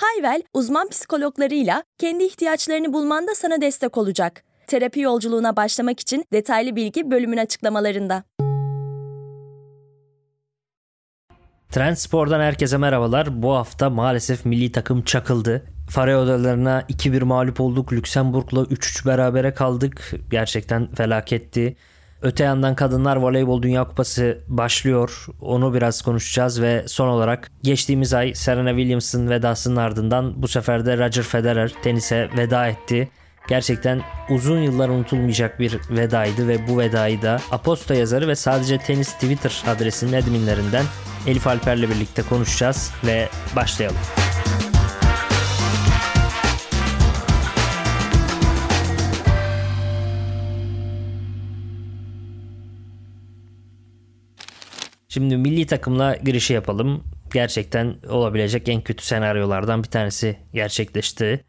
Hayvel, uzman psikologlarıyla kendi ihtiyaçlarını bulmanda sana destek olacak. Terapi yolculuğuna başlamak için detaylı bilgi bölümün açıklamalarında. Trendspor'dan herkese merhabalar. Bu hafta maalesef milli takım çakıldı. Faroe Odalarına 2-1 mağlup olduk. Lüksemburg'la 3-3 berabere kaldık. Gerçekten felaketti. Öte yandan Kadınlar Voleybol Dünya Kupası başlıyor. Onu biraz konuşacağız ve son olarak geçtiğimiz ay Serena Williams'ın vedasının ardından bu sefer de Roger Federer tenise veda etti. Gerçekten uzun yıllar unutulmayacak bir vedaydı ve bu vedayı da Aposto yazarı ve sadece tenis Twitter adresinin adminlerinden Elif Alper'le birlikte konuşacağız ve başlayalım. Şimdi milli takımla girişi yapalım. Gerçekten olabilecek en kötü senaryolardan bir tanesi gerçekleşti.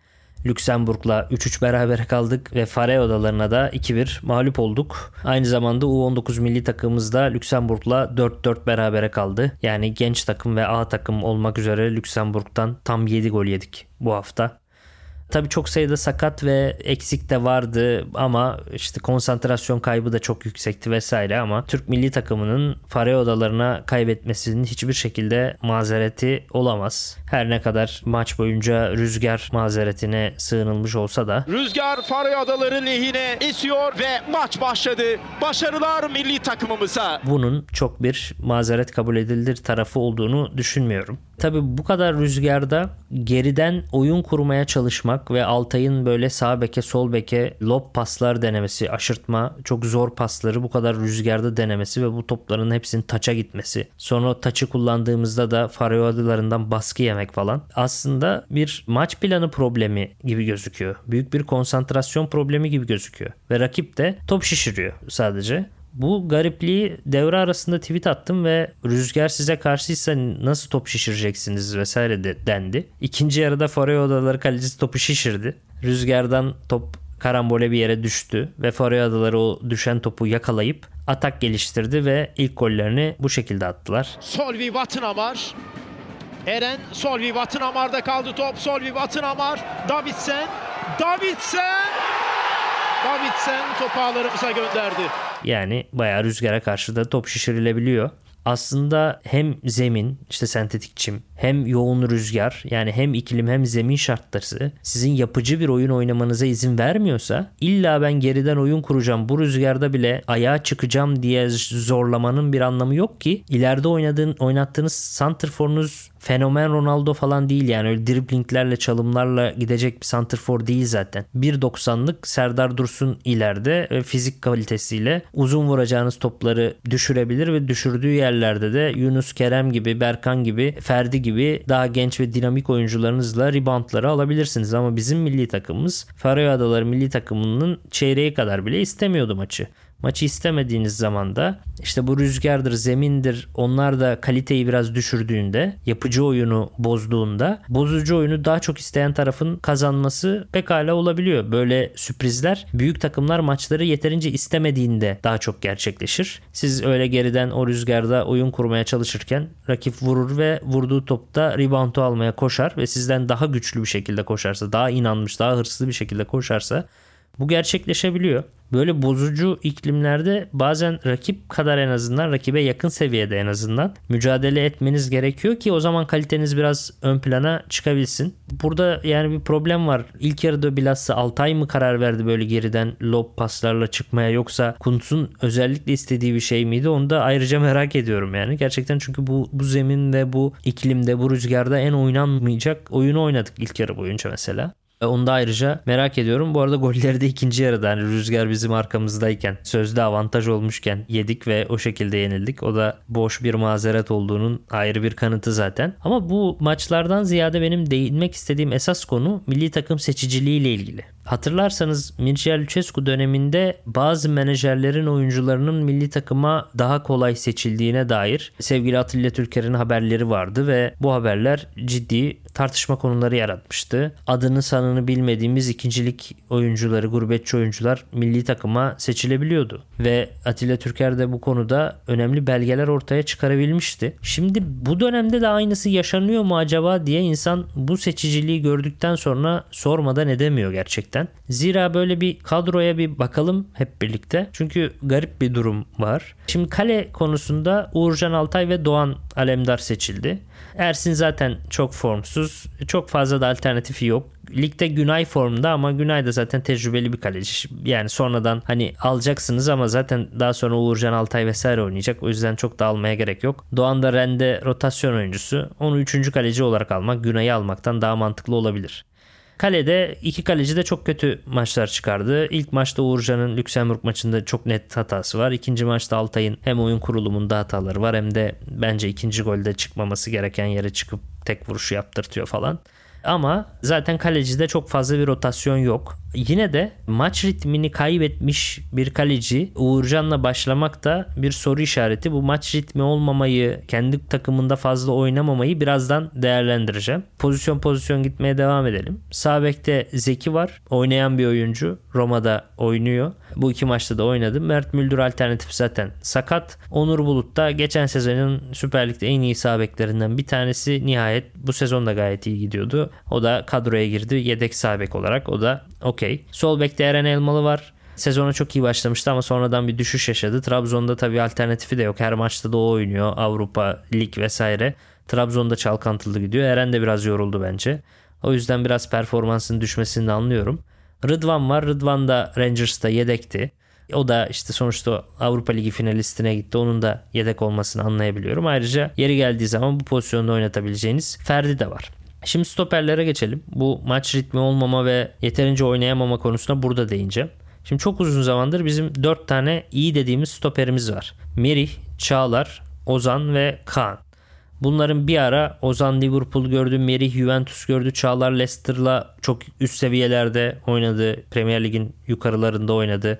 Lüksemburg'la 3-3 berabere kaldık ve Faroe Odalarına da 2-1 mağlup olduk. Aynı zamanda U19 milli takımımız da Lüksemburg'la 4-4 berabere kaldı. Yani genç takım ve A takım olmak üzere Lüksemburg'dan tam 7 gol yedik bu hafta. Tabii çok sayıda sakat ve eksik de vardı ama işte konsantrasyon kaybı da çok yüksekti vesaire ama Türk milli takımının Faroe Odalarına kaybetmesinin hiçbir şekilde mazereti olamaz. Her ne kadar maç boyunca rüzgar mazeretine sığınılmış olsa da. Rüzgar Faroe Adaları lehine esiyor ve maç başladı. Başarılar milli takımımıza. Bunun çok bir mazeret kabul edilir tarafı olduğunu düşünmüyorum. Tabi bu kadar rüzgarda geriden oyun kurmaya çalışmak ve Altay'ın böyle sağ beke sol beke lob paslar denemesi, aşırtma, çok zor pasları bu kadar rüzgarda denemesi ve bu topların hepsinin taça gitmesi. Sonra taçı kullandığımızda da Faroe Adalarından baskı yemek falan. Aslında bir maç planı problemi gibi gözüküyor. Büyük bir konsantrasyon problemi gibi gözüküyor. Ve rakip de top şişiriyor sadece. Bu garipliği devre arasında tweet attım ve rüzgar size karşıysa nasıl top şişireceksiniz vesaire de dendi. İkinci yarıda Faroe Adaları kalecisi topu şişirdi. Rüzgardan top karambole bir yere düştü ve Faroe Adaları o düşen topu yakalayıp atak geliştirdi ve ilk gollerini bu şekilde attılar. Solvi Vatınamar Eren Solvi Vatınamar'da kaldı top. Solvi Vatınamar Davidsen Davidsen Davidsen topu ağlarımıza gönderdi. Yani bayağı rüzgara karşı da top şişirilebiliyor. Aslında hem zemin işte sentetik çim hem yoğun rüzgar yani hem iklim hem zemin şartları sizin yapıcı bir oyun oynamanıza izin vermiyorsa illa ben geriden oyun kuracağım bu rüzgarda bile ayağa çıkacağım diye zorlamanın bir anlamı yok ki ileride oynadığın oynattığınız santrforunuz fenomen Ronaldo falan değil yani öyle driblinglerle çalımlarla gidecek bir santrfor değil zaten. 1.90'lık Serdar Dursun ileride fizik kalitesiyle uzun vuracağınız topları düşürebilir ve düşürdüğü yerlerde de Yunus Kerem gibi, Berkan gibi, Ferdi gibi daha genç ve dinamik oyuncularınızla reboundları alabilirsiniz. Ama bizim milli takımımız Faroe Adaları milli takımının çeyreği kadar bile istemiyordu maçı. Maçı istemediğiniz zaman da işte bu rüzgardır, zemindir onlar da kaliteyi biraz düşürdüğünde, yapıcı oyunu bozduğunda bozucu oyunu daha çok isteyen tarafın kazanması pekala olabiliyor. Böyle sürprizler büyük takımlar maçları yeterince istemediğinde daha çok gerçekleşir. Siz öyle geriden o rüzgarda oyun kurmaya çalışırken rakip vurur ve vurduğu topta reboundu almaya koşar ve sizden daha güçlü bir şekilde koşarsa, daha inanmış, daha hırslı bir şekilde koşarsa bu gerçekleşebiliyor. Böyle bozucu iklimlerde bazen rakip kadar en azından rakibe yakın seviyede en azından mücadele etmeniz gerekiyor ki o zaman kaliteniz biraz ön plana çıkabilsin. Burada yani bir problem var. İlk yarıda bilhassa Altay mı karar verdi böyle geriden lob paslarla çıkmaya yoksa Kuntz'un özellikle istediği bir şey miydi? Onu da ayrıca merak ediyorum yani. Gerçekten çünkü bu, bu zemin ve bu iklimde bu rüzgarda en oynanmayacak oyunu oynadık ilk yarı boyunca mesela. Onu da ayrıca merak ediyorum. Bu arada golleri de ikinci yarıda hani rüzgar bizim arkamızdayken sözde avantaj olmuşken yedik ve o şekilde yenildik. O da boş bir mazeret olduğunun ayrı bir kanıtı zaten. Ama bu maçlardan ziyade benim değinmek istediğim esas konu milli takım seçiciliği ile ilgili. Hatırlarsanız Mircea Lucescu döneminde bazı menajerlerin oyuncularının milli takıma daha kolay seçildiğine dair sevgili Atilla Türker'in haberleri vardı ve bu haberler ciddi tartışma konuları yaratmıştı. Adını sanını bilmediğimiz ikincilik oyuncuları, gurbetçi oyuncular milli takıma seçilebiliyordu. Ve Atilla Türker de bu konuda önemli belgeler ortaya çıkarabilmişti. Şimdi bu dönemde de aynısı yaşanıyor mu acaba diye insan bu seçiciliği gördükten sonra sormadan edemiyor gerçekten. Zira böyle bir kadroya bir bakalım hep birlikte. Çünkü garip bir durum var. Şimdi kale konusunda Uğurcan Altay ve Doğan Alemdar seçildi. Ersin zaten çok formsuz. Çok fazla da alternatifi yok. Ligde Günay formda ama Günay da zaten tecrübeli bir kaleci. Yani sonradan hani alacaksınız ama zaten daha sonra Uğurcan Altay vesaire oynayacak. O yüzden çok da almaya gerek yok. Doğan da Rende rotasyon oyuncusu. Onu 3. kaleci olarak almak Günay'ı almaktan daha mantıklı olabilir. Kalede iki kaleci de çok kötü maçlar çıkardı. İlk maçta Uğurcan'ın Lüksemburg maçında çok net hatası var. İkinci maçta Altay'ın hem oyun kurulumunda hataları var hem de bence ikinci golde çıkmaması gereken yere çıkıp tek vuruşu yaptırtıyor falan. Ama zaten kalecide çok fazla bir rotasyon yok. Yine de maç ritmini kaybetmiş bir kaleci Uğurcan'la başlamak da bir soru işareti. Bu maç ritmi olmamayı, kendi takımında fazla oynamamayı birazdan değerlendireceğim. Pozisyon pozisyon gitmeye devam edelim. Sağ bekte Zeki var. Oynayan bir oyuncu. Roma'da oynuyor. Bu iki maçta da oynadı. Mert Müldür alternatif zaten sakat. Onur Bulut da geçen sezonun Süper Lig'de en iyi sağ beklerinden bir tanesi. Nihayet bu sezon da gayet iyi gidiyordu. O da kadroya girdi yedek sağ bek olarak. O da okey. Sol bekte Eren Elmalı var. Sezona çok iyi başlamıştı ama sonradan bir düşüş yaşadı. Trabzon'da tabii alternatifi de yok. Her maçta da o oynuyor. Avrupa, Lig vesaire. Trabzon'da çalkantılı gidiyor. Eren de biraz yoruldu bence. O yüzden biraz performansının düşmesini anlıyorum. Rıdvan var. Rıdvan da Rangers'ta yedekti. O da işte sonuçta Avrupa Ligi finalistine gitti. Onun da yedek olmasını anlayabiliyorum. Ayrıca yeri geldiği zaman bu pozisyonda oynatabileceğiniz Ferdi de var. Şimdi stoperlere geçelim. Bu maç ritmi olmama ve yeterince oynayamama konusuna burada değineceğim. Şimdi çok uzun zamandır bizim 4 tane iyi dediğimiz stoperimiz var. Merih, Çağlar, Ozan ve Kaan. Bunların bir ara Ozan Liverpool gördü, Merih Juventus gördü, Çağlar Leicester'la çok üst seviyelerde oynadı. Premier Lig'in yukarılarında oynadı.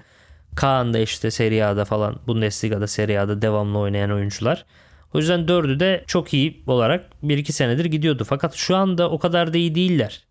Kaan da işte Serie A'da falan Bundesliga'da Serie A'da devamlı oynayan oyuncular. O yüzden dördü de çok iyi olarak 1-2 senedir gidiyordu. Fakat şu anda o kadar da iyi değiller.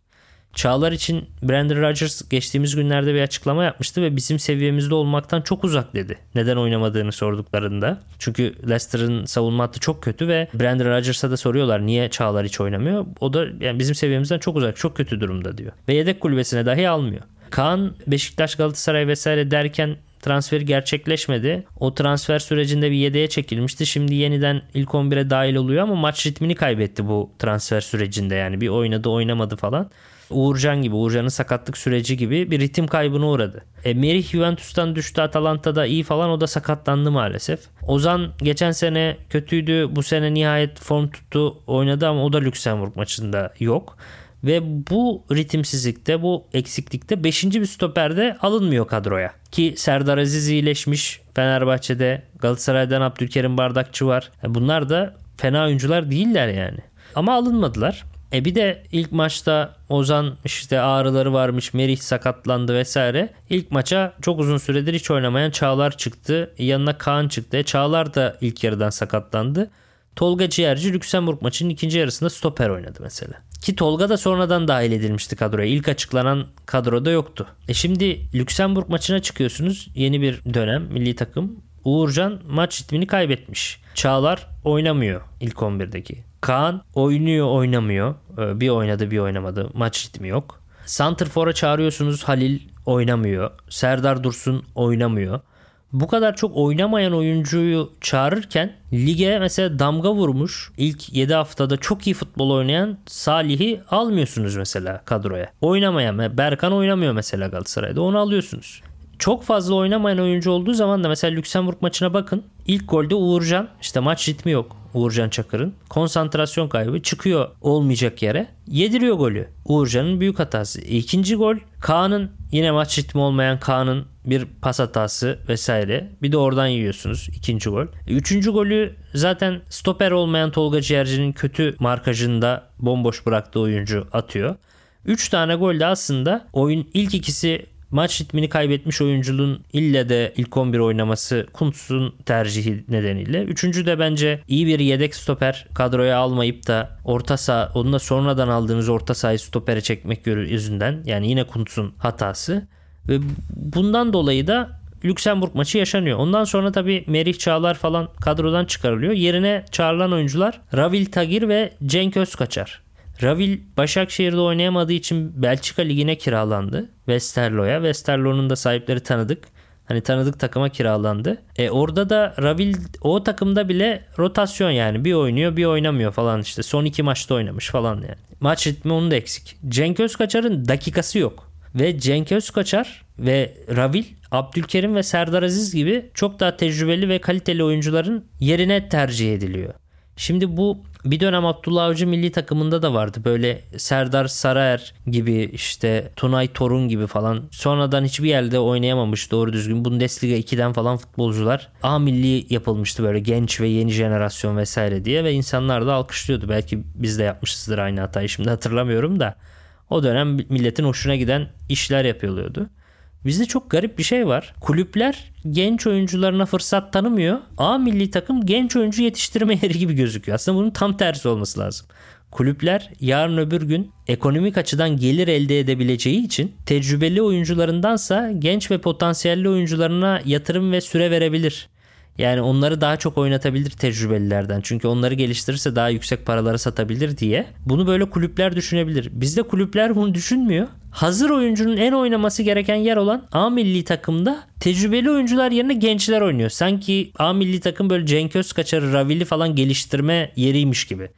Çağlar için Brandon Rodgers geçtiğimiz günlerde bir açıklama yapmıştı ve bizim seviyemizde olmaktan çok uzak dedi. Neden oynamadığını sorduklarında. Çünkü Leicester'ın savunma hattı çok kötü ve Brandon Rodgers'a da soruyorlar niye Çağlar hiç oynamıyor. O da yani bizim seviyemizden çok uzak, çok kötü durumda diyor. Ve yedek kulübesine dahi almıyor. Kaan Beşiktaş Galatasaray vesaire derken transferi gerçekleşmedi. O transfer sürecinde bir yedeğe çekilmişti. Şimdi yeniden ilk 11'e dahil oluyor ama maç ritmini kaybetti bu transfer sürecinde yani. Bir oynadı oynamadı falan. Uğurcan gibi, Uğurcan'ın sakatlık süreci gibi bir ritim kaybına uğradı. E, Merih Juventus'tan düştü Atalanta'da iyi falan o da sakatlandı maalesef. Ozan geçen sene kötüydü bu sene nihayet form tuttu oynadı ama o da Lüksemburg maçında yok. Ve bu ritimsizlikte, bu eksiklikte 5. bir stoperde alınmıyor kadroya. Ki Serdar Aziz iyileşmiş Fenerbahçe'de. Galatasaray'dan Abdülkerim Bardakçı var. E, bunlar da fena oyuncular değiller yani. Ama alınmadılar. E bir de ilk maçta Ozan işte ağrıları varmış, Merih sakatlandı vesaire. İlk maça çok uzun süredir hiç oynamayan Çağlar çıktı. Yanına Kaan çıktı. E Çağlar da ilk yarıdan sakatlandı. Tolga Ciğerci Lüksemburg maçının ikinci yarısında stoper oynadı mesela. Ki Tolga da sonradan dahil edilmişti kadroya. İlk açıklanan kadroda yoktu. E şimdi Lüksemburg maçına çıkıyorsunuz. Yeni bir dönem milli takım. Uğurcan maç ritmini kaybetmiş. Çağlar oynamıyor ilk 11'deki. Kaan oynuyor oynamıyor. Ee, bir oynadı bir oynamadı. Maç ritmi yok. Santrfor'a çağırıyorsunuz Halil oynamıyor. Serdar Dursun oynamıyor bu kadar çok oynamayan oyuncuyu çağırırken lige mesela damga vurmuş ilk 7 haftada çok iyi futbol oynayan Salih'i almıyorsunuz mesela kadroya. Oynamayan Berkan oynamıyor mesela Galatasaray'da onu alıyorsunuz. Çok fazla oynamayan oyuncu olduğu zaman da mesela Lüksemburg maçına bakın. İlk golde Uğurcan işte maç ritmi yok. Uğurcan Çakır'ın. Konsantrasyon kaybı çıkıyor olmayacak yere. Yediriyor golü. Uğurcan'ın büyük hatası. İkinci gol Kaan'ın yine maç ritmi olmayan Kaan'ın bir pas hatası vesaire. Bir de oradan yiyorsunuz ikinci gol. Üçüncü golü zaten stoper olmayan Tolga Ciğerci'nin kötü markajında bomboş bıraktığı oyuncu atıyor. 3 tane gol de aslında oyun ilk ikisi maç ritmini kaybetmiş oyuncunun ille de ilk 11 oynaması Kuntz'un tercihi nedeniyle. Üçüncü de bence iyi bir yedek stoper kadroya almayıp da orta saha onu da sonradan aldığınız orta sahayı stopere çekmek yüzünden yani yine Kuntz'un hatası. Ve bundan dolayı da Lüksemburg maçı yaşanıyor. Ondan sonra tabii Merih Çağlar falan kadrodan çıkarılıyor. Yerine çağrılan oyuncular Ravil Tagir ve Cenk Özkaçar. Ravil Başakşehir'de oynayamadığı için Belçika Ligi'ne kiralandı. Westerlo'ya. Westerlo'nun da sahipleri tanıdık. Hani tanıdık takıma kiralandı. E orada da Ravil o takımda bile rotasyon yani. Bir oynuyor bir oynamıyor falan işte. Son iki maçta oynamış falan yani. Maç ritmi onun da eksik. Cenk Özkaçar'ın dakikası yok. Ve Cenk Özkaçar ve Ravil, Abdülkerim ve Serdar Aziz gibi çok daha tecrübeli ve kaliteli oyuncuların yerine tercih ediliyor. Şimdi bu bir dönem Abdullah Avcı milli takımında da vardı. Böyle Serdar Saraer gibi işte Tunay Torun gibi falan. Sonradan hiçbir yerde oynayamamış doğru düzgün. Bundesliga 2'den falan futbolcular A milli yapılmıştı böyle genç ve yeni jenerasyon vesaire diye ve insanlar da alkışlıyordu. Belki biz de yapmışızdır aynı hatayı şimdi hatırlamıyorum da. O dönem milletin hoşuna giden işler yapılıyordu. Bizde çok garip bir şey var. Kulüpler genç oyuncularına fırsat tanımıyor. A milli takım genç oyuncu yetiştirme yeri gibi gözüküyor. Aslında bunun tam tersi olması lazım. Kulüpler yarın öbür gün ekonomik açıdan gelir elde edebileceği için tecrübeli oyuncularındansa genç ve potansiyelli oyuncularına yatırım ve süre verebilir. Yani onları daha çok oynatabilir tecrübelilerden. Çünkü onları geliştirirse daha yüksek paralara satabilir diye. Bunu böyle kulüpler düşünebilir. Bizde kulüpler bunu düşünmüyor. Hazır oyuncunun en oynaması gereken yer olan A milli takımda tecrübeli oyuncular yerine gençler oynuyor. Sanki A milli takım böyle Cenk Özkaçar'ı, Ravil'i falan geliştirme yeriymiş gibi.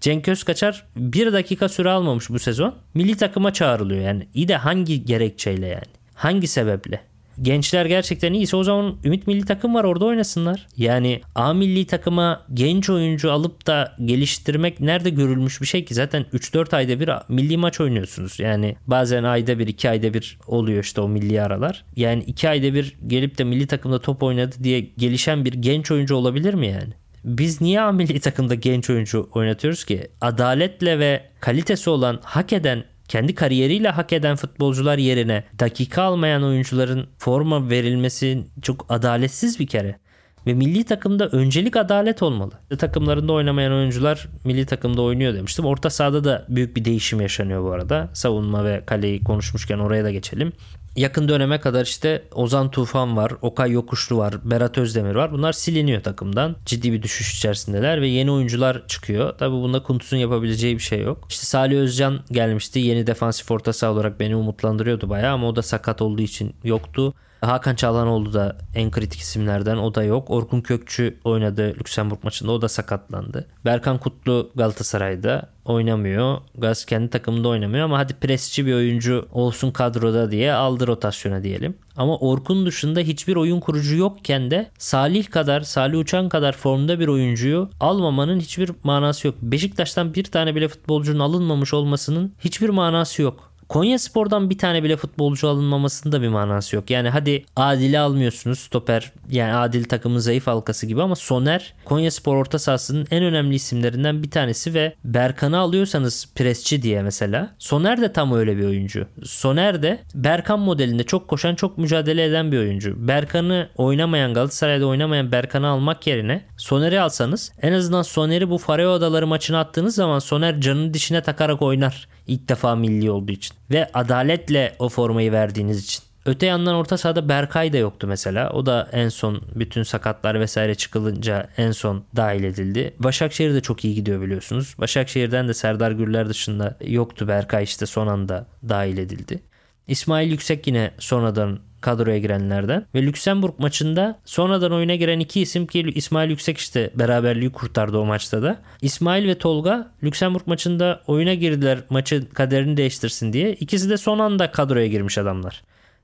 Cenk Özkaçar bir dakika süre almamış bu sezon. Milli takıma çağrılıyor yani. İyi de hangi gerekçeyle yani? Hangi sebeple? Gençler gerçekten iyiyse o zaman Ümit Milli Takım var orada oynasınlar. Yani A Milli Takıma genç oyuncu alıp da geliştirmek nerede görülmüş bir şey ki zaten 3-4 ayda bir milli maç oynuyorsunuz. Yani bazen ayda bir 2 ayda bir oluyor işte o milli aralar. Yani 2 ayda bir gelip de milli takımda top oynadı diye gelişen bir genç oyuncu olabilir mi yani? Biz niye A milli takımda genç oyuncu oynatıyoruz ki? Adaletle ve kalitesi olan, hak eden kendi kariyeriyle hak eden futbolcular yerine dakika almayan oyuncuların forma verilmesi çok adaletsiz bir kere. Ve milli takımda öncelik adalet olmalı. Takımlarında oynamayan oyuncular milli takımda oynuyor demiştim. Orta sahada da büyük bir değişim yaşanıyor bu arada. Savunma ve kaleyi konuşmuşken oraya da geçelim yakın döneme kadar işte Ozan Tufan var, Okay Yokuşlu var, Berat Özdemir var. Bunlar siliniyor takımdan. Ciddi bir düşüş içerisindeler ve yeni oyuncular çıkıyor. Tabii bunda Kuntz'un yapabileceği bir şey yok. İşte Salih Özcan gelmişti. Yeni defansif orta saha olarak beni umutlandırıyordu bayağı ama o da sakat olduğu için yoktu. Hakan Çalhanoğlu da en kritik isimlerden o da yok. Orkun Kökçü oynadı Lüksemburg maçında o da sakatlandı. Berkan Kutlu Galatasaray'da oynamıyor. Gaz kendi takımında oynamıyor ama hadi presçi bir oyuncu olsun kadroda diye aldı rotasyona diyelim. Ama Orkun dışında hiçbir oyun kurucu yokken de Salih kadar, Salih Uçan kadar formda bir oyuncuyu almamanın hiçbir manası yok. Beşiktaş'tan bir tane bile futbolcunun alınmamış olmasının hiçbir manası yok. Konya Spor'dan bir tane bile futbolcu alınmamasında bir manası yok. Yani hadi Adil'i almıyorsunuz stoper yani Adil takımın zayıf halkası gibi ama Soner Konya Spor orta sahasının en önemli isimlerinden bir tanesi ve Berkan'ı alıyorsanız presçi diye mesela Soner de tam öyle bir oyuncu. Soner de Berkan modelinde çok koşan çok mücadele eden bir oyuncu. Berkan'ı oynamayan Galatasaray'da oynamayan Berkan'ı almak yerine Soner'i alsanız en azından Soner'i bu Faroe Adaları maçına attığınız zaman Soner canını dişine takarak oynar. İlk defa milli olduğu için. Ve adaletle o formayı verdiğiniz için. Öte yandan orta sahada Berkay da yoktu mesela. O da en son bütün sakatlar vesaire çıkılınca en son dahil edildi. Başakşehir de çok iyi gidiyor biliyorsunuz. Başakşehir'den de Serdar Gürler dışında yoktu Berkay işte son anda dahil edildi. İsmail Yüksek yine sonradan kadroya girenlerden. Ve Lüksemburg maçında sonradan oyuna giren iki isim ki İsmail Yüksek işte beraberliği kurtardı o maçta da. İsmail ve Tolga Lüksemburg maçında oyuna girdiler maçın kaderini değiştirsin diye. İkisi de son anda kadroya girmiş adamlar.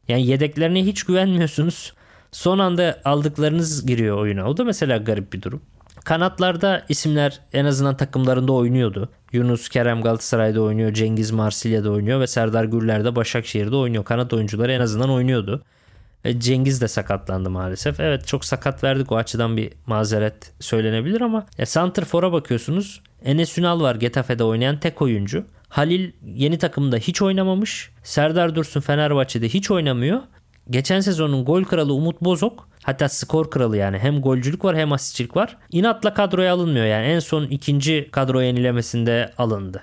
Yani yedeklerine hiç güvenmiyorsunuz. Son anda aldıklarınız giriyor oyuna. O da mesela garip bir durum. Kanatlarda isimler en azından takımlarında oynuyordu. Yunus Kerem Galatasaray'da oynuyor, Cengiz Marsilya'da oynuyor ve Serdar Gürler de Başakşehir'de oynuyor. Kanat oyuncuları en azından oynuyordu. E, Cengiz de sakatlandı maalesef. Evet çok sakat verdik o açıdan bir mazeret söylenebilir ama ya Santrfor'a bakıyorsunuz. Enes Ünal var Getafe'de oynayan tek oyuncu. Halil yeni takımda hiç oynamamış. Serdar Dursun Fenerbahçe'de hiç oynamıyor. Geçen sezonun gol kralı Umut Bozok hatta skor kralı yani hem golcülük var hem asistçilik var. İnatla kadroya alınmıyor yani en son ikinci kadro yenilemesinde alındı.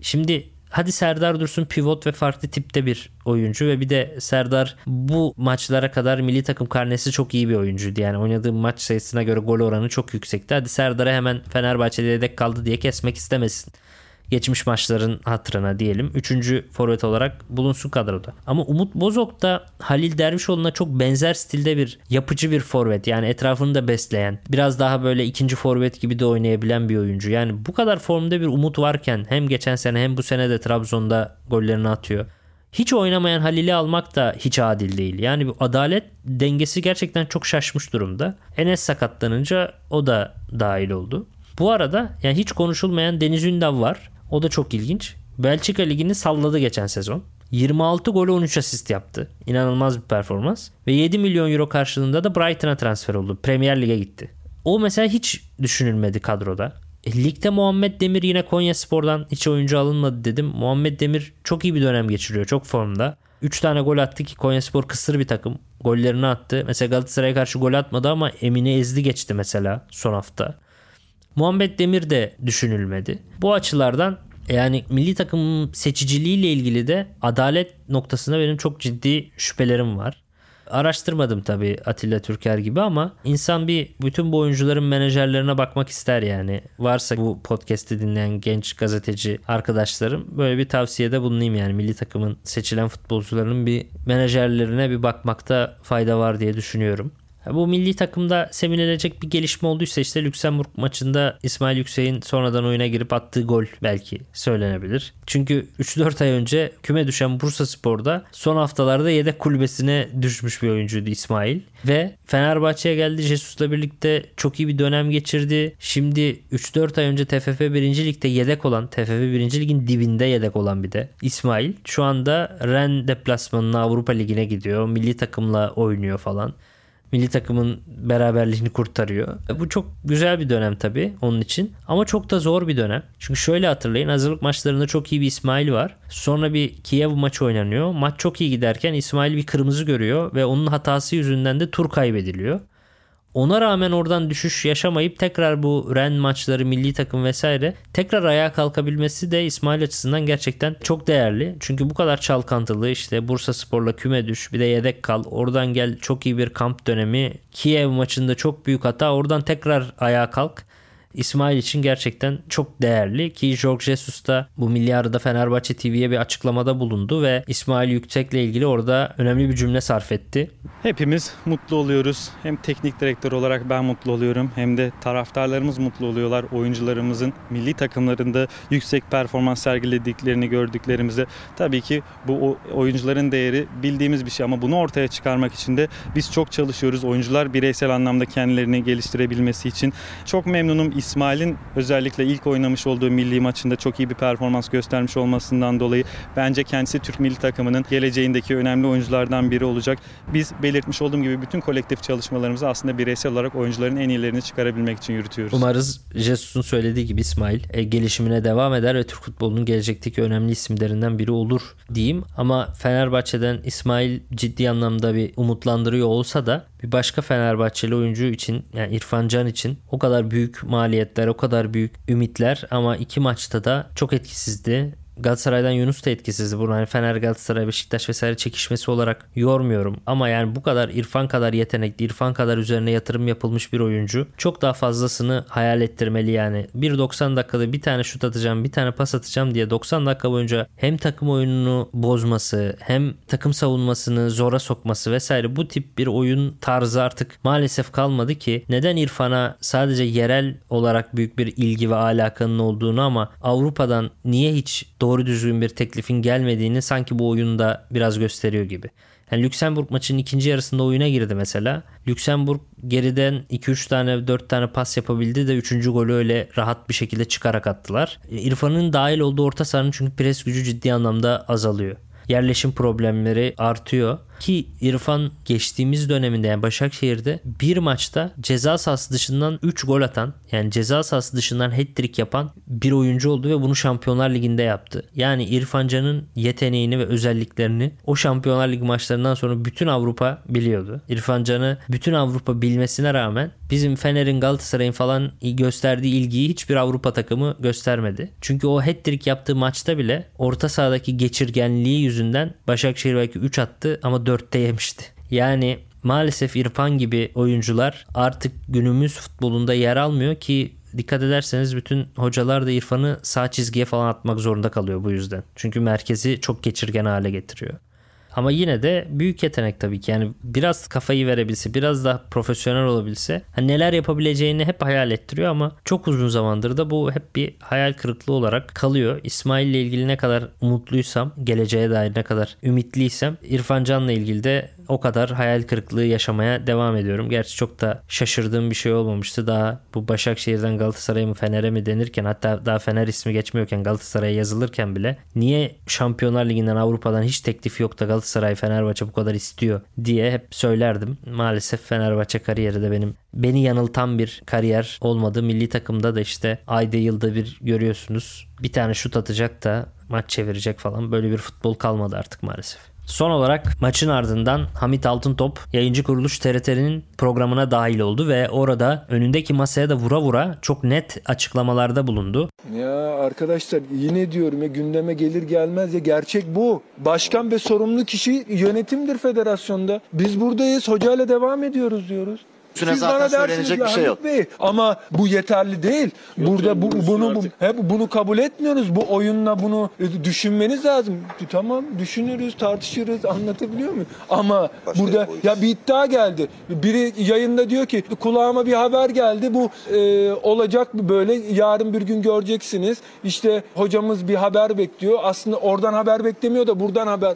Şimdi hadi Serdar Dursun pivot ve farklı tipte bir oyuncu ve bir de Serdar bu maçlara kadar milli takım karnesi çok iyi bir oyuncuydu. Yani oynadığı maç sayısına göre gol oranı çok yüksekti. Hadi Serdar'a hemen Fenerbahçe'de yedek kaldı diye kesmek istemesin geçmiş maçların hatırına diyelim. Üçüncü forvet olarak bulunsun kadroda. Ama Umut Bozok da Halil Dervişoğlu'na çok benzer stilde bir yapıcı bir forvet. Yani etrafını da besleyen. Biraz daha böyle ikinci forvet gibi de oynayabilen bir oyuncu. Yani bu kadar formda bir Umut varken hem geçen sene hem bu sene de Trabzon'da gollerini atıyor. Hiç oynamayan Halil'i almak da hiç adil değil. Yani bu adalet dengesi gerçekten çok şaşmış durumda. Enes sakatlanınca o da dahil oldu. Bu arada yani hiç konuşulmayan Deniz Ündal var. O da çok ilginç. Belçika Ligi'ni salladı geçen sezon. 26 gol 13 asist yaptı. İnanılmaz bir performans. Ve 7 milyon euro karşılığında da Brighton'a transfer oldu. Premier Lig'e gitti. O mesela hiç düşünülmedi kadroda. E, ligde Muhammed Demir yine Konya Spor'dan hiç oyuncu alınmadı dedim. Muhammed Demir çok iyi bir dönem geçiriyor. Çok formda. 3 tane gol attı ki Konya Spor kısır bir takım. Gollerini attı. Mesela Galatasaray'a karşı gol atmadı ama Emine ezdi geçti mesela son hafta. Muhammed Demir de düşünülmedi. Bu açılardan yani milli takım seçiciliğiyle ilgili de adalet noktasında benim çok ciddi şüphelerim var. Araştırmadım tabii Atilla Türker gibi ama insan bir bütün bu oyuncuların menajerlerine bakmak ister yani. Varsa bu podcast'i dinleyen genç gazeteci arkadaşlarım böyle bir tavsiyede bulunayım yani milli takımın seçilen futbolcularının bir menajerlerine bir bakmakta fayda var diye düşünüyorum. Bu milli takımda sevinilecek bir gelişme olduysa işte Lüksemburg maçında İsmail Yüksek'in sonradan oyuna girip attığı gol belki söylenebilir. Çünkü 3-4 ay önce küme düşen Bursa Spor'da son haftalarda yedek kulübesine düşmüş bir oyuncuydu İsmail. Ve Fenerbahçe'ye geldi Jesus'la birlikte çok iyi bir dönem geçirdi. Şimdi 3-4 ay önce TFF 1. Lig'de yedek olan, TFF 1. Lig'in dibinde yedek olan bir de İsmail. Şu anda Ren deplasmanına Avrupa Ligi'ne gidiyor. Milli takımla oynuyor falan milli takımın beraberliğini kurtarıyor. Bu çok güzel bir dönem tabii onun için. Ama çok da zor bir dönem. Çünkü şöyle hatırlayın hazırlık maçlarında çok iyi bir İsmail var. Sonra bir Kiev maçı oynanıyor. Maç çok iyi giderken İsmail bir kırmızı görüyor ve onun hatası yüzünden de tur kaybediliyor. Ona rağmen oradan düşüş yaşamayıp tekrar bu Ren maçları, milli takım vesaire tekrar ayağa kalkabilmesi de İsmail açısından gerçekten çok değerli. Çünkü bu kadar çalkantılı işte Bursa Spor'la küme düş bir de yedek kal. Oradan gel çok iyi bir kamp dönemi. Kiev maçında çok büyük hata. Oradan tekrar ayağa kalk. İsmail için gerçekten çok değerli ki Jorge Jesus da bu milyarda Fenerbahçe TV'ye bir açıklamada bulundu ve İsmail Yüksek'le ilgili orada önemli bir cümle sarf etti. Hepimiz mutlu oluyoruz. Hem teknik direktör olarak ben mutlu oluyorum hem de taraftarlarımız mutlu oluyorlar. Oyuncularımızın milli takımlarında yüksek performans sergilediklerini gördüklerimizde tabii ki bu oyuncuların değeri bildiğimiz bir şey ama bunu ortaya çıkarmak için de biz çok çalışıyoruz. Oyuncular bireysel anlamda kendilerini geliştirebilmesi için çok memnunum. İsmail'in özellikle ilk oynamış olduğu milli maçında çok iyi bir performans göstermiş olmasından dolayı bence kendisi Türk milli takımının geleceğindeki önemli oyunculardan biri olacak. Biz belirtmiş olduğum gibi bütün kolektif çalışmalarımızı aslında bireysel olarak oyuncuların en iyilerini çıkarabilmek için yürütüyoruz. Umarız Jesus'un söylediği gibi İsmail e, gelişimine devam eder ve Türk futbolunun gelecekteki önemli isimlerinden biri olur diyeyim. Ama Fenerbahçe'den İsmail ciddi anlamda bir umutlandırıyor olsa da bir başka Fenerbahçeli oyuncu için yani İrfan Can için o kadar büyük maliyetler, o kadar büyük ümitler ama iki maçta da çok etkisizdi. Galatasaray'dan Yunus da etkisizdi. Bunu hani Fener, Galatasaray, Beşiktaş vesaire çekişmesi olarak yormuyorum. Ama yani bu kadar İrfan kadar yetenekli, İrfan kadar üzerine yatırım yapılmış bir oyuncu çok daha fazlasını hayal ettirmeli yani. 1.90 dakikada bir tane şut atacağım, bir tane pas atacağım diye 90 dakika boyunca hem takım oyununu bozması, hem takım savunmasını zora sokması vesaire bu tip bir oyun tarzı artık maalesef kalmadı ki neden İrfan'a sadece yerel olarak büyük bir ilgi ve alakanın olduğunu ama Avrupa'dan niye hiç doğru düzgün bir teklifin gelmediğini sanki bu oyunda biraz gösteriyor gibi. Yani Lüksemburg maçının ikinci yarısında oyuna girdi mesela. Lüksemburg geriden 2-3 tane 4 tane pas yapabildi de 3. golü öyle rahat bir şekilde çıkarak attılar. İrfan'ın dahil olduğu orta sahanın çünkü pres gücü ciddi anlamda azalıyor. Yerleşim problemleri artıyor. Ki İrfan geçtiğimiz döneminde yani Başakşehir'de bir maçta ceza sahası dışından 3 gol atan yani ceza sahası dışından hat-trick yapan bir oyuncu oldu ve bunu Şampiyonlar Ligi'nde yaptı. Yani İrfan Can'ın yeteneğini ve özelliklerini o Şampiyonlar Ligi maçlarından sonra bütün Avrupa biliyordu. İrfan Can'ı bütün Avrupa bilmesine rağmen bizim Fener'in Galatasaray'ın falan gösterdiği ilgiyi hiçbir Avrupa takımı göstermedi. Çünkü o hat-trick yaptığı maçta bile orta sahadaki geçirgenliği yüzünden Başakşehir belki 3 attı ama 4'te yemişti. Yani maalesef İrfan gibi oyuncular artık günümüz futbolunda yer almıyor ki dikkat ederseniz bütün hocalar da İrfan'ı sağ çizgiye falan atmak zorunda kalıyor bu yüzden. Çünkü merkezi çok geçirgen hale getiriyor. Ama yine de büyük yetenek tabii ki. Yani biraz kafayı verebilse, biraz da profesyonel olabilse hani neler yapabileceğini hep hayal ettiriyor ama çok uzun zamandır da bu hep bir hayal kırıklığı olarak kalıyor. İsmail ile ilgili ne kadar umutluysam, geleceğe dair ne kadar ümitliysem İrfan Can'la ilgili de o kadar hayal kırıklığı yaşamaya devam ediyorum. Gerçi çok da şaşırdığım bir şey olmamıştı. Daha bu Başakşehir'den Galatasaray'a mı Fener'e mi denirken hatta daha Fener ismi geçmiyorken Galatasaray'a yazılırken bile niye Şampiyonlar Ligi'nden Avrupa'dan hiç teklif yok da Galatasaray Fenerbahçe bu kadar istiyor diye hep söylerdim. Maalesef Fenerbahçe kariyeri de benim beni yanıltan bir kariyer olmadı. Milli takımda da işte ayda yılda bir görüyorsunuz. Bir tane şut atacak da maç çevirecek falan. Böyle bir futbol kalmadı artık maalesef. Son olarak maçın ardından Hamit Altıntop yayıncı kuruluş TRT'nin programına dahil oldu ve orada önündeki masaya da vura vura çok net açıklamalarda bulundu. Ya arkadaşlar yine diyorum ya gündeme gelir gelmez ya gerçek bu. Başkan ve sorumlu kişi yönetimdir federasyonda. Biz buradayız hocayla devam ediyoruz diyoruz. Üstüne zaten söylenecek bir şey yok. Bey, ama bu yeterli değil. Burada bu, bunu bu, hep bunu kabul etmiyoruz. Bu oyunla bunu e, düşünmeniz lazım. Tamam düşünürüz, tartışırız, anlatabiliyor muyum? Ama Başka burada ya bir iddia geldi. Biri yayında diyor ki kulağıma bir haber geldi. Bu e, olacak mı böyle? Yarın bir gün göreceksiniz. İşte hocamız bir haber bekliyor. Aslında oradan haber beklemiyor da buradan haber.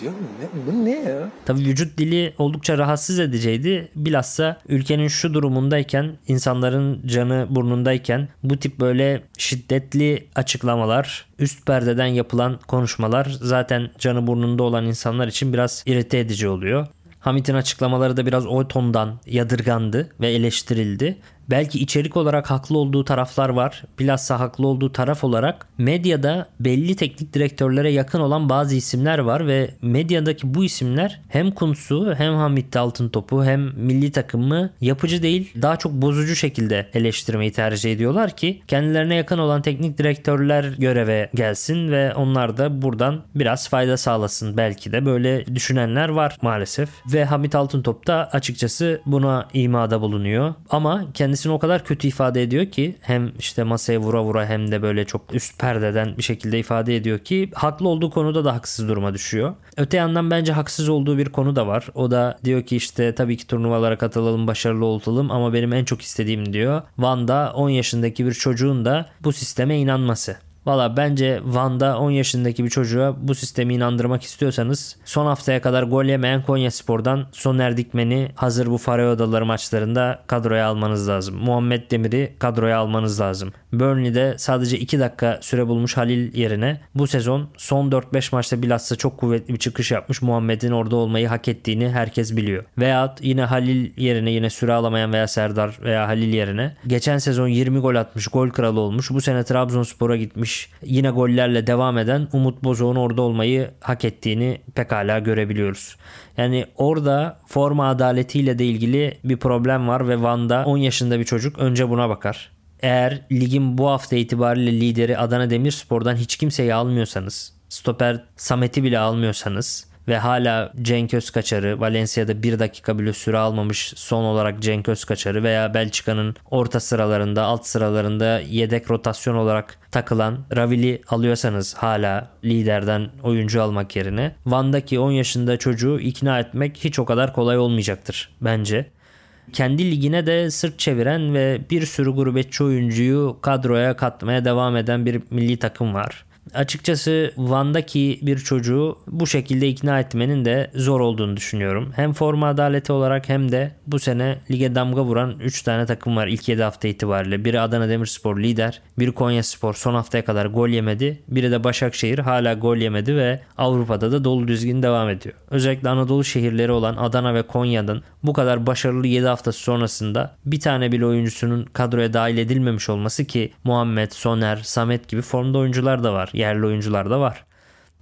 Diyorum ne, bu ne ya? Tabii vücut dili oldukça rahatsız ediciydi. Bilhassa ülkenin şu durumundayken, insanların canı burnundayken bu tip böyle şiddetli açıklamalar, üst perdeden yapılan konuşmalar zaten canı burnunda olan insanlar için biraz irite edici oluyor. Hamit'in açıklamaları da biraz o tondan yadırgandı ve eleştirildi. Belki içerik olarak haklı olduğu taraflar var. Bilhassa haklı olduğu taraf olarak medyada belli teknik direktörlere yakın olan bazı isimler var ve medyadaki bu isimler hem Kuntz'u hem Hamit Altıntop'u hem milli takımı yapıcı değil daha çok bozucu şekilde eleştirmeyi tercih ediyorlar ki kendilerine yakın olan teknik direktörler göreve gelsin ve onlar da buradan biraz fayda sağlasın. Belki de böyle düşünenler var maalesef ve Hamit Altıntop da açıkçası buna imada bulunuyor ama kendisi kendisini o kadar kötü ifade ediyor ki hem işte masaya vura vura hem de böyle çok üst perdeden bir şekilde ifade ediyor ki haklı olduğu konuda da haksız duruma düşüyor. Öte yandan bence haksız olduğu bir konu da var. O da diyor ki işte tabii ki turnuvalara katılalım, başarılı olalım ama benim en çok istediğim diyor. Van'da 10 yaşındaki bir çocuğun da bu sisteme inanması. Valla bence Van'da 10 yaşındaki bir çocuğa bu sistemi inandırmak istiyorsanız son haftaya kadar gol yemeyen Konya Spor'dan Soner Dikmen'i hazır bu Faroe Odaları maçlarında kadroya almanız lazım. Muhammed Demir'i kadroya almanız lazım. Burnley'de sadece 2 dakika süre bulmuş Halil yerine bu sezon son 4-5 maçta bilhassa çok kuvvetli bir çıkış yapmış Muhammed'in orada olmayı hak ettiğini herkes biliyor. Veyahut yine Halil yerine yine süre alamayan veya Serdar veya Halil yerine geçen sezon 20 gol atmış gol kralı olmuş. Bu sene Trabzonspor'a gitmiş yine gollerle devam eden Umut Bozok'un orada olmayı hak ettiğini pekala görebiliyoruz. Yani orada forma adaletiyle de ilgili bir problem var ve Van'da 10 yaşında bir çocuk önce buna bakar. Eğer ligin bu hafta itibariyle lideri Adana Demirspor'dan hiç kimseyi almıyorsanız, stoper Samet'i bile almıyorsanız ve hala Cenk Özkaçar'ı Valencia'da bir dakika bile süre almamış son olarak Cenk Özkaçar'ı veya Belçika'nın orta sıralarında alt sıralarında yedek rotasyon olarak takılan Ravili alıyorsanız hala liderden oyuncu almak yerine Van'daki 10 yaşında çocuğu ikna etmek hiç o kadar kolay olmayacaktır bence kendi ligine de sırt çeviren ve bir sürü gurbetçi oyuncuyu kadroya katmaya devam eden bir milli takım var. Açıkçası Van'daki bir çocuğu bu şekilde ikna etmenin de zor olduğunu düşünüyorum. Hem forma adaleti olarak hem de bu sene lige damga vuran 3 tane takım var ilk 7 hafta itibariyle. Biri Adana Demirspor lider, biri Konya Spor son haftaya kadar gol yemedi. Biri de Başakşehir hala gol yemedi ve Avrupa'da da dolu düzgün devam ediyor. Özellikle Anadolu şehirleri olan Adana ve Konya'nın bu kadar başarılı 7 haftası sonrasında bir tane bile oyuncusunun kadroya dahil edilmemiş olması ki Muhammed, Soner, Samet gibi formda oyuncular da var. Yerli oyuncular da var.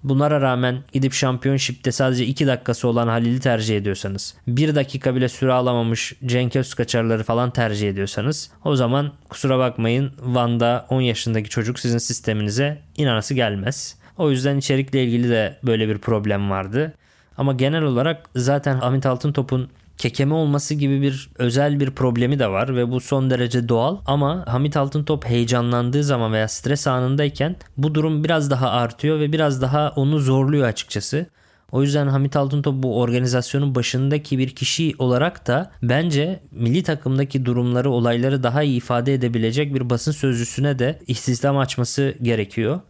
Bunlara rağmen gidip şampiyonşipte sadece 2 dakikası olan Halil'i tercih ediyorsanız, 1 dakika bile süre alamamış Cenk Özkaçarları falan tercih ediyorsanız o zaman kusura bakmayın Van'da 10 yaşındaki çocuk sizin sisteminize inanası gelmez. O yüzden içerikle ilgili de böyle bir problem vardı. Ama genel olarak zaten Hamit Altıntop'un kekeme olması gibi bir özel bir problemi de var ve bu son derece doğal ama Hamit Altıntop heyecanlandığı zaman veya stres anındayken bu durum biraz daha artıyor ve biraz daha onu zorluyor açıkçası. O yüzden Hamit Altıntop bu organizasyonun başındaki bir kişi olarak da bence milli takımdaki durumları, olayları daha iyi ifade edebilecek bir basın sözcüsüne de istihdam açması gerekiyor.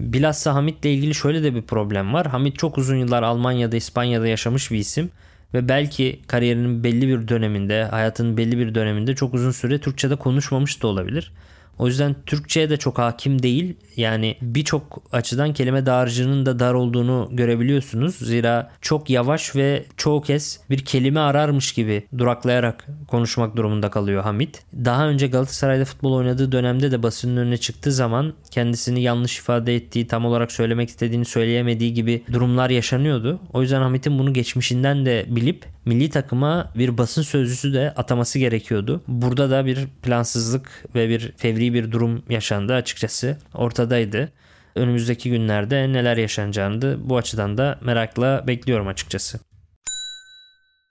Bilhassa Hamit'le ilgili şöyle de bir problem var. Hamit çok uzun yıllar Almanya'da, İspanya'da yaşamış bir isim ve belki kariyerinin belli bir döneminde, hayatının belli bir döneminde çok uzun süre Türkçe'de konuşmamış da olabilir. O yüzden Türkçe'ye de çok hakim değil. Yani birçok açıdan kelime dağarcığının da dar olduğunu görebiliyorsunuz. Zira çok yavaş ve çoğu kez bir kelime ararmış gibi duraklayarak konuşmak durumunda kalıyor Hamit. Daha önce Galatasaray'da futbol oynadığı dönemde de basının önüne çıktığı zaman kendisini yanlış ifade ettiği, tam olarak söylemek istediğini söyleyemediği gibi durumlar yaşanıyordu. O yüzden Hamit'in bunu geçmişinden de bilip milli takıma bir basın sözcüsü de ataması gerekiyordu. Burada da bir plansızlık ve bir fevri bir durum yaşandı açıkçası. Ortadaydı. Önümüzdeki günlerde neler yaşanacağını bu açıdan da merakla bekliyorum açıkçası.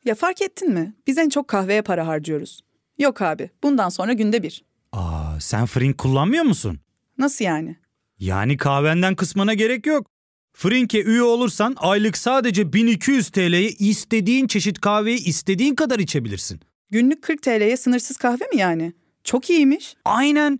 Ya fark ettin mi? Biz en çok kahveye para harcıyoruz. Yok abi, bundan sonra günde bir. Aa, sen Frink kullanmıyor musun? Nasıl yani? Yani kahvenden kısmına gerek yok. Frink'e üye olursan aylık sadece 1200 TL'ye istediğin çeşit kahveyi istediğin kadar içebilirsin. Günlük 40 TL'ye sınırsız kahve mi yani? Çok iyiymiş. Aynen.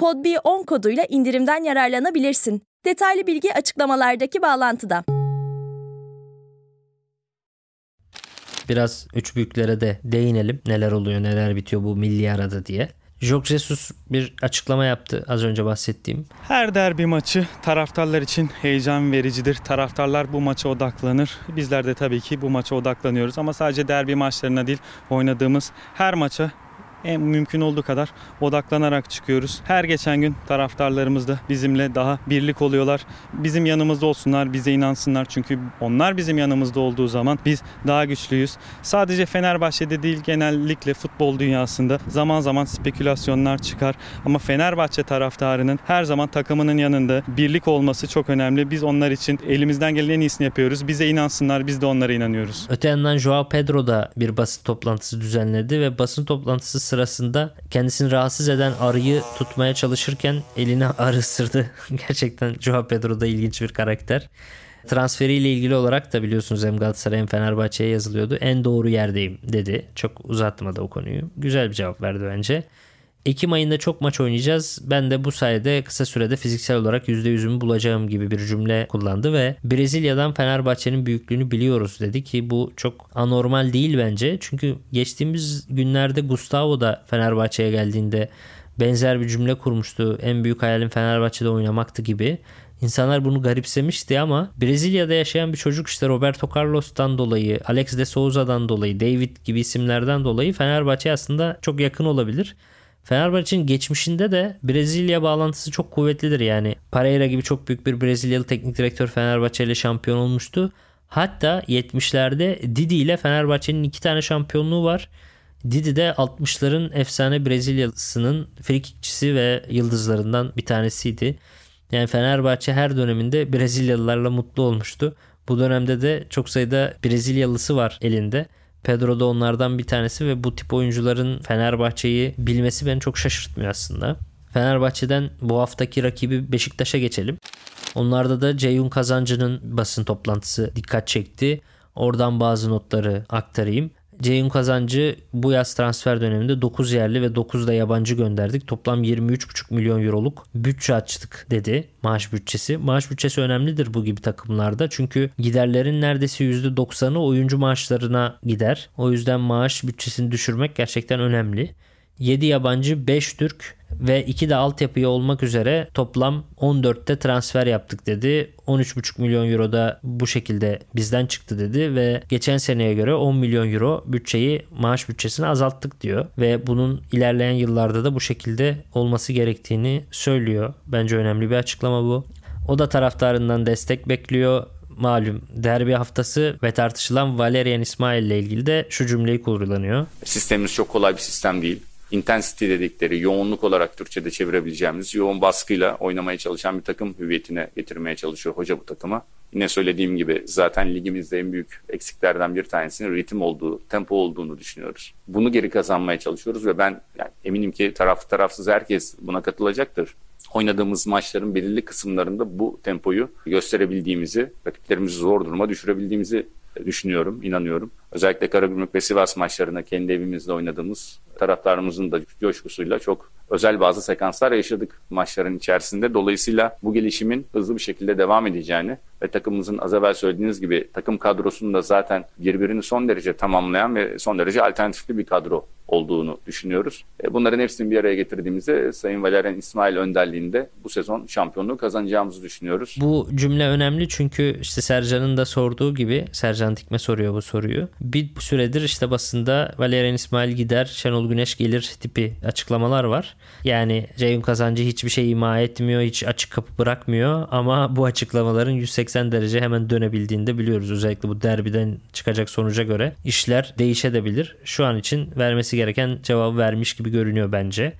PodB10 koduyla indirimden yararlanabilirsin. Detaylı bilgi açıklamalardaki bağlantıda. Biraz üç büyüklere de değinelim. Neler oluyor, neler bitiyor bu milli arada diye. Jorge Jesus bir açıklama yaptı az önce bahsettiğim. Her derbi maçı taraftarlar için heyecan vericidir. Taraftarlar bu maça odaklanır. Bizler de tabii ki bu maça odaklanıyoruz ama sadece derbi maçlarına değil oynadığımız her maça en mümkün olduğu kadar odaklanarak çıkıyoruz. Her geçen gün taraftarlarımız da bizimle daha birlik oluyorlar. Bizim yanımızda olsunlar, bize inansınlar. Çünkü onlar bizim yanımızda olduğu zaman biz daha güçlüyüz. Sadece Fenerbahçe'de değil genellikle futbol dünyasında zaman zaman spekülasyonlar çıkar. Ama Fenerbahçe taraftarının her zaman takımının yanında birlik olması çok önemli. Biz onlar için elimizden gelen en iyisini yapıyoruz. Bize inansınlar, biz de onlara inanıyoruz. Öte yandan Joao Pedro da bir basın toplantısı düzenledi ve basın toplantısı sırasında kendisini rahatsız eden arıyı tutmaya çalışırken eline arı ısırdı. Gerçekten Joao Pedro da ilginç bir karakter. Transferiyle ilgili olarak da biliyorsunuz hem Galatasaray hem Fenerbahçe'ye yazılıyordu. En doğru yerdeyim dedi. Çok uzatmadı o konuyu. Güzel bir cevap verdi bence. Ekim ayında çok maç oynayacağız. Ben de bu sayede kısa sürede fiziksel olarak %100'ümü bulacağım gibi bir cümle kullandı ve Brezilya'dan Fenerbahçe'nin büyüklüğünü biliyoruz dedi ki bu çok anormal değil bence. Çünkü geçtiğimiz günlerde Gustavo da Fenerbahçe'ye geldiğinde benzer bir cümle kurmuştu. En büyük hayalim Fenerbahçe'de oynamaktı gibi. İnsanlar bunu garipsemişti ama Brezilya'da yaşayan bir çocuk işte Roberto Carlos'tan dolayı, Alex de Souza'dan dolayı, David gibi isimlerden dolayı Fenerbahçe aslında çok yakın olabilir. Fenerbahçe'nin geçmişinde de Brezilya bağlantısı çok kuvvetlidir. Yani Pereira gibi çok büyük bir Brezilyalı teknik direktör Fenerbahçe ile şampiyon olmuştu. Hatta 70'lerde Didi ile Fenerbahçe'nin iki tane şampiyonluğu var. Didi de 60'ların efsane Brezilyalısının frikikçisi ve yıldızlarından bir tanesiydi. Yani Fenerbahçe her döneminde Brezilyalılarla mutlu olmuştu. Bu dönemde de çok sayıda Brezilyalısı var elinde. Pedro da onlardan bir tanesi ve bu tip oyuncuların Fenerbahçe'yi bilmesi beni çok şaşırtmıyor aslında. Fenerbahçe'den bu haftaki rakibi Beşiktaş'a geçelim. Onlarda da Ceyhun Kazancı'nın basın toplantısı dikkat çekti. Oradan bazı notları aktarayım. Ceyhun Kazancı bu yaz transfer döneminde 9 yerli ve 9 da yabancı gönderdik. Toplam 23,5 milyon euroluk bütçe açtık dedi maaş bütçesi. Maaş bütçesi önemlidir bu gibi takımlarda. Çünkü giderlerin neredeyse %90'ı oyuncu maaşlarına gider. O yüzden maaş bütçesini düşürmek gerçekten önemli. 7 yabancı, 5 Türk ve 2 de altyapıya olmak üzere toplam 14'te transfer yaptık dedi. 13,5 milyon euro da bu şekilde bizden çıktı dedi ve geçen seneye göre 10 milyon euro bütçeyi maaş bütçesini azalttık diyor ve bunun ilerleyen yıllarda da bu şekilde olması gerektiğini söylüyor. Bence önemli bir açıklama bu. O da taraftarından destek bekliyor malum derbi haftası ve tartışılan Valerian İsmail ile ilgili de şu cümleyi kullanıyor. Sistemimiz çok kolay bir sistem değil intensity dedikleri yoğunluk olarak Türkçe'de çevirebileceğimiz yoğun baskıyla oynamaya çalışan bir takım hüviyetine getirmeye çalışıyor hoca bu takıma. Yine söylediğim gibi zaten ligimizde en büyük eksiklerden bir tanesinin ritim olduğu, tempo olduğunu düşünüyoruz. Bunu geri kazanmaya çalışıyoruz ve ben yani eminim ki taraf tarafsız herkes buna katılacaktır. Oynadığımız maçların belirli kısımlarında bu tempoyu gösterebildiğimizi, rakiplerimizi zor duruma düşürebildiğimizi düşünüyorum, inanıyorum. Özellikle Karagümrük ve Sivas maçlarına kendi evimizde oynadığımız taraftarımızın da coşkusuyla çok özel bazı sekanslar yaşadık maçların içerisinde. Dolayısıyla bu gelişimin hızlı bir şekilde devam edeceğini ve takımımızın az evvel söylediğiniz gibi takım kadrosunu da zaten birbirini son derece tamamlayan ve son derece alternatifli bir kadro olduğunu düşünüyoruz. E, bunların hepsini bir araya getirdiğimizde Sayın Valerian İsmail önderliğinde bu sezon şampiyonluğu kazanacağımızı düşünüyoruz. Bu cümle önemli çünkü işte Sercan'ın da sorduğu gibi Sercan Dikme soruyor bu soruyu. Bir süredir işte basında Valerian İsmail gider, Şenol Güneş gelir tipi açıklamalar var. Yani Ceyhun Kazancı hiçbir şey ima etmiyor, hiç açık kapı bırakmıyor ama bu açıklamaların 180 derece hemen dönebildiğini de biliyoruz. Özellikle bu derbiden çıkacak sonuca göre işler değişebilir. Şu an için vermesi gereken cevabı vermiş gibi görünüyor bence.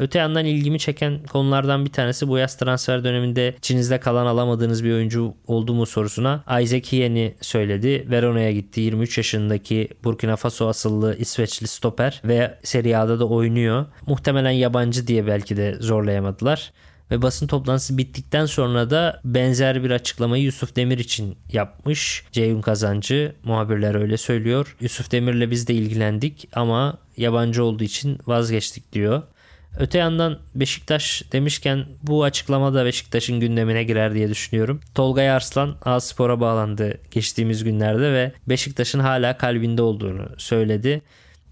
Öte yandan ilgimi çeken konulardan bir tanesi bu yaz transfer döneminde içinizde kalan alamadığınız bir oyuncu oldu mu sorusuna Isaac Hien'i söyledi. Verona'ya gitti. 23 yaşındaki Burkina Faso asıllı İsveçli stoper ve Serie A'da da oynuyor. Muhtemelen yabancı diye belki de zorlayamadılar. Ve basın toplantısı bittikten sonra da benzer bir açıklamayı Yusuf Demir için yapmış. Ceyhun Kazancı muhabirler öyle söylüyor. Yusuf Demir'le biz de ilgilendik ama yabancı olduğu için vazgeçtik diyor. Öte yandan Beşiktaş demişken bu açıklama da Beşiktaş'ın gündemine girer diye düşünüyorum. Tolga Arslan A-Spor'a bağlandı geçtiğimiz günlerde ve Beşiktaş'ın hala kalbinde olduğunu söyledi.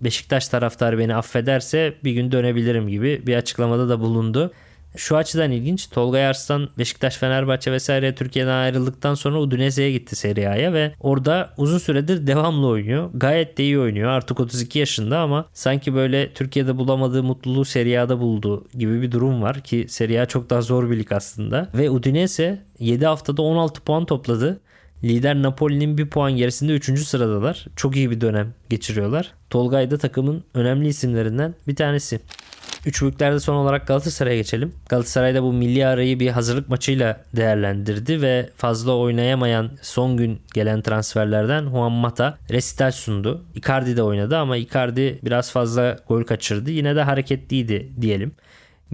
Beşiktaş taraftarı beni affederse bir gün dönebilirim gibi bir açıklamada da bulundu. Şu açıdan ilginç. Tolga Arslan Beşiktaş, Fenerbahçe vesaire Türkiye'den ayrıldıktan sonra Udinese'ye gitti Serie A'ya ve orada uzun süredir devamlı oynuyor. Gayet de iyi oynuyor. Artık 32 yaşında ama sanki böyle Türkiye'de bulamadığı mutluluğu Serie A'da buldu gibi bir durum var ki Serie A çok daha zor bir lig aslında. Ve Udinese 7 haftada 16 puan topladı. Lider Napoli'nin bir puan gerisinde 3. sıradalar. Çok iyi bir dönem geçiriyorlar. Tolgay da takımın önemli isimlerinden bir tanesi. Üç son olarak Galatasaray'a geçelim. Galatasaray'da bu milli arayı bir hazırlık maçıyla değerlendirdi ve fazla oynayamayan son gün gelen transferlerden Juan Mata resital sundu. Icardi de oynadı ama Icardi biraz fazla gol kaçırdı. Yine de hareketliydi diyelim.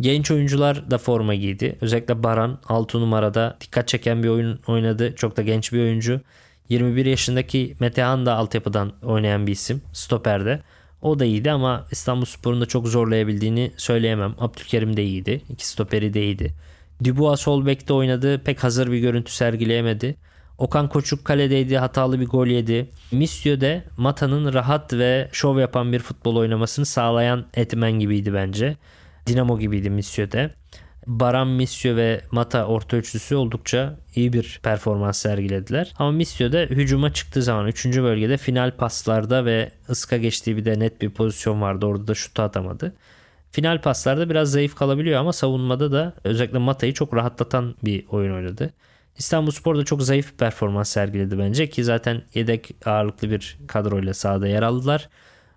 Genç oyuncular da forma giydi. Özellikle Baran 6 numarada dikkat çeken bir oyun oynadı. Çok da genç bir oyuncu. 21 yaşındaki Metehan da altyapıdan oynayan bir isim. Stoperde. O da iyiydi ama İstanbul Spor'un da çok zorlayabildiğini söyleyemem. Abdülkerim de iyiydi. İki stoperi de iyiydi. Dubois sol bekte oynadı. Pek hazır bir görüntü sergileyemedi. Okan Koçuk kaledeydi. Hatalı bir gol yedi. Misio de Mata'nın rahat ve şov yapan bir futbol oynamasını sağlayan etmen gibiydi bence. Dinamo gibiydi Misio de. Baran Misio ve Mata orta üçlüsü oldukça iyi bir performans sergilediler. Ama Misio da hücuma çıktığı zaman 3. bölgede final paslarda ve ıska geçtiği bir de net bir pozisyon vardı. Orada da şutu atamadı. Final paslarda biraz zayıf kalabiliyor ama savunmada da özellikle Mata'yı çok rahatlatan bir oyun oynadı. İstanbul Spor da çok zayıf bir performans sergiledi bence ki zaten yedek ağırlıklı bir kadroyla sahada yer aldılar.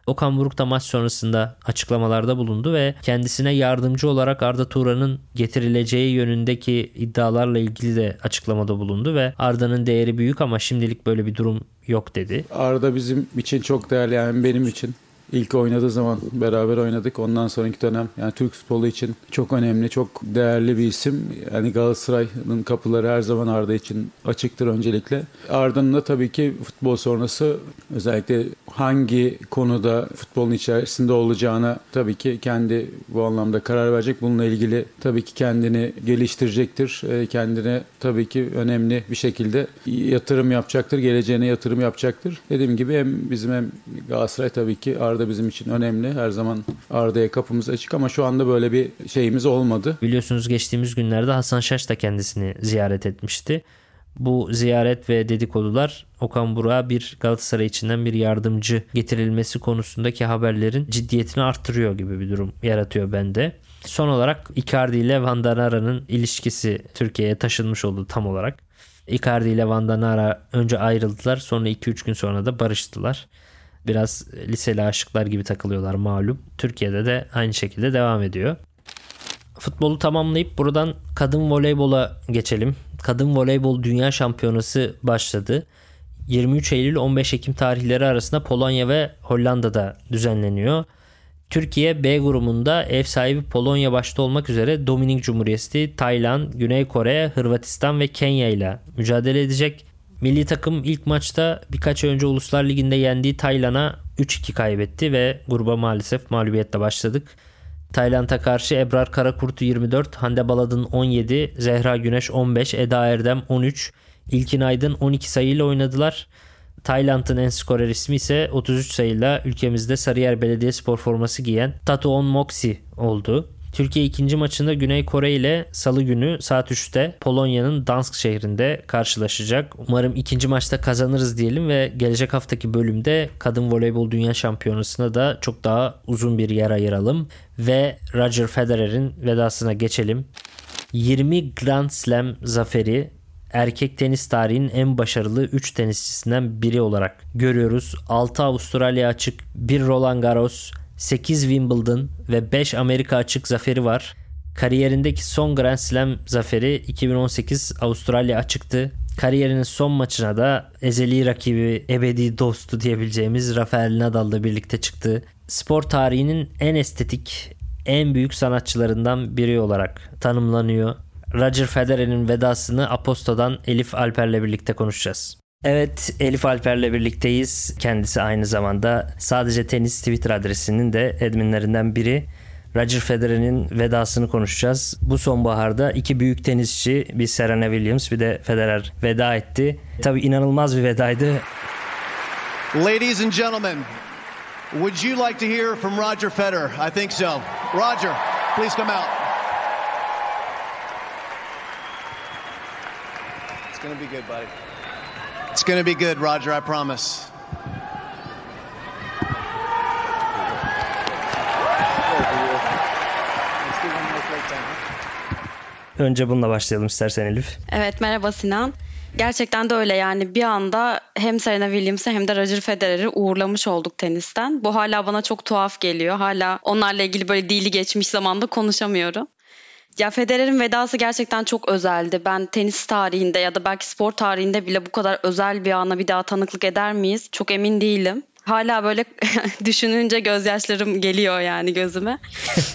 Okan Buruk da maç sonrasında açıklamalarda bulundu ve kendisine yardımcı olarak Arda Turan'ın getirileceği yönündeki iddialarla ilgili de açıklamada bulundu ve Arda'nın değeri büyük ama şimdilik böyle bir durum yok dedi. Arda bizim için çok değerli yani benim için İlk oynadığı zaman beraber oynadık. Ondan sonraki dönem yani Türk futbolu için çok önemli, çok değerli bir isim. Yani Galatasaray'ın kapıları her zaman Arda için açıktır öncelikle. Arda'nın da tabii ki futbol sonrası özellikle hangi konuda futbolun içerisinde olacağına tabii ki kendi bu anlamda karar verecek. Bununla ilgili tabii ki kendini geliştirecektir. E, kendine tabii ki önemli bir şekilde yatırım yapacaktır. Geleceğine yatırım yapacaktır. Dediğim gibi hem bizim hem Galatasaray tabii ki Arda Arda bizim için önemli. Her zaman Arda'ya kapımız açık ama şu anda böyle bir şeyimiz olmadı. Biliyorsunuz geçtiğimiz günlerde Hasan Şaş da kendisini ziyaret etmişti. Bu ziyaret ve dedikodular Okan Burak'a bir Galatasaray içinden bir yardımcı getirilmesi konusundaki haberlerin ciddiyetini arttırıyor gibi bir durum yaratıyor bende. Son olarak Icardi ile Van Danara'nın ilişkisi Türkiye'ye taşınmış oldu tam olarak. Icardi ile Van Danara önce ayrıldılar sonra 2-3 gün sonra da barıştılar biraz liseli aşıklar gibi takılıyorlar malum. Türkiye'de de aynı şekilde devam ediyor. Futbolu tamamlayıp buradan kadın voleybola geçelim. Kadın voleybol dünya şampiyonası başladı. 23 Eylül 15 Ekim tarihleri arasında Polonya ve Hollanda'da düzenleniyor. Türkiye B grubunda ev sahibi Polonya başta olmak üzere Dominik Cumhuriyeti, Tayland, Güney Kore, Hırvatistan ve Kenya ile mücadele edecek. Milli takım ilk maçta birkaç önce Uluslar Ligi'nde yendiği Tayland'a 3-2 kaybetti ve gruba maalesef mağlubiyetle başladık. Tayland'a karşı Ebrar Karakurtu 24, Hande Baladın 17, Zehra Güneş 15, Eda Erdem 13, İlkin Aydın 12 sayıyla oynadılar. Tayland'ın en skorer ismi ise 33 sayıyla ülkemizde Sarıyer Belediyespor forması giyen Tatuon Moksi oldu. Türkiye ikinci maçında Güney Kore ile salı günü saat 3'te Polonya'nın Dansk şehrinde karşılaşacak. Umarım ikinci maçta kazanırız diyelim ve gelecek haftaki bölümde Kadın Voleybol Dünya Şampiyonası'na da çok daha uzun bir yer ayıralım. Ve Roger Federer'in vedasına geçelim. 20 Grand Slam zaferi erkek tenis tarihinin en başarılı 3 tenisçisinden biri olarak görüyoruz. 6 Avustralya açık, 1 Roland Garros, 8 Wimbledon ve 5 Amerika açık zaferi var. Kariyerindeki son Grand Slam zaferi 2018 Avustralya açıktı. Kariyerinin son maçına da ezeli rakibi, ebedi dostu diyebileceğimiz Rafael Nadal'la birlikte çıktı. Spor tarihinin en estetik, en büyük sanatçılarından biri olarak tanımlanıyor. Roger Federer'in vedasını Aposto'dan Elif Alper'le birlikte konuşacağız. Evet Elif Alper'le birlikteyiz. Kendisi aynı zamanda sadece tenis Twitter adresinin de adminlerinden biri. Roger Federer'in vedasını konuşacağız. Bu sonbaharda iki büyük tenisçi bir Serena Williams bir de Federer veda etti. Tabii inanılmaz bir vedaydı. Ladies and gentlemen, would you like to hear from Roger Federer? I think so. Roger, please come out. It's going to be good, buddy. It's going to be good, Roger, I promise. Önce bununla başlayalım istersen Elif. Evet merhaba Sinan. Gerçekten de öyle yani bir anda hem Serena Williams'ı hem de Roger Federer'i uğurlamış olduk tenisten. Bu hala bana çok tuhaf geliyor. Hala onlarla ilgili böyle dili geçmiş zamanda konuşamıyorum. Ya Federer'in vedası gerçekten çok özeldi. Ben tenis tarihinde ya da belki spor tarihinde bile bu kadar özel bir ana bir daha tanıklık eder miyiz? Çok emin değilim. Hala böyle düşününce gözyaşlarım geliyor yani gözüme.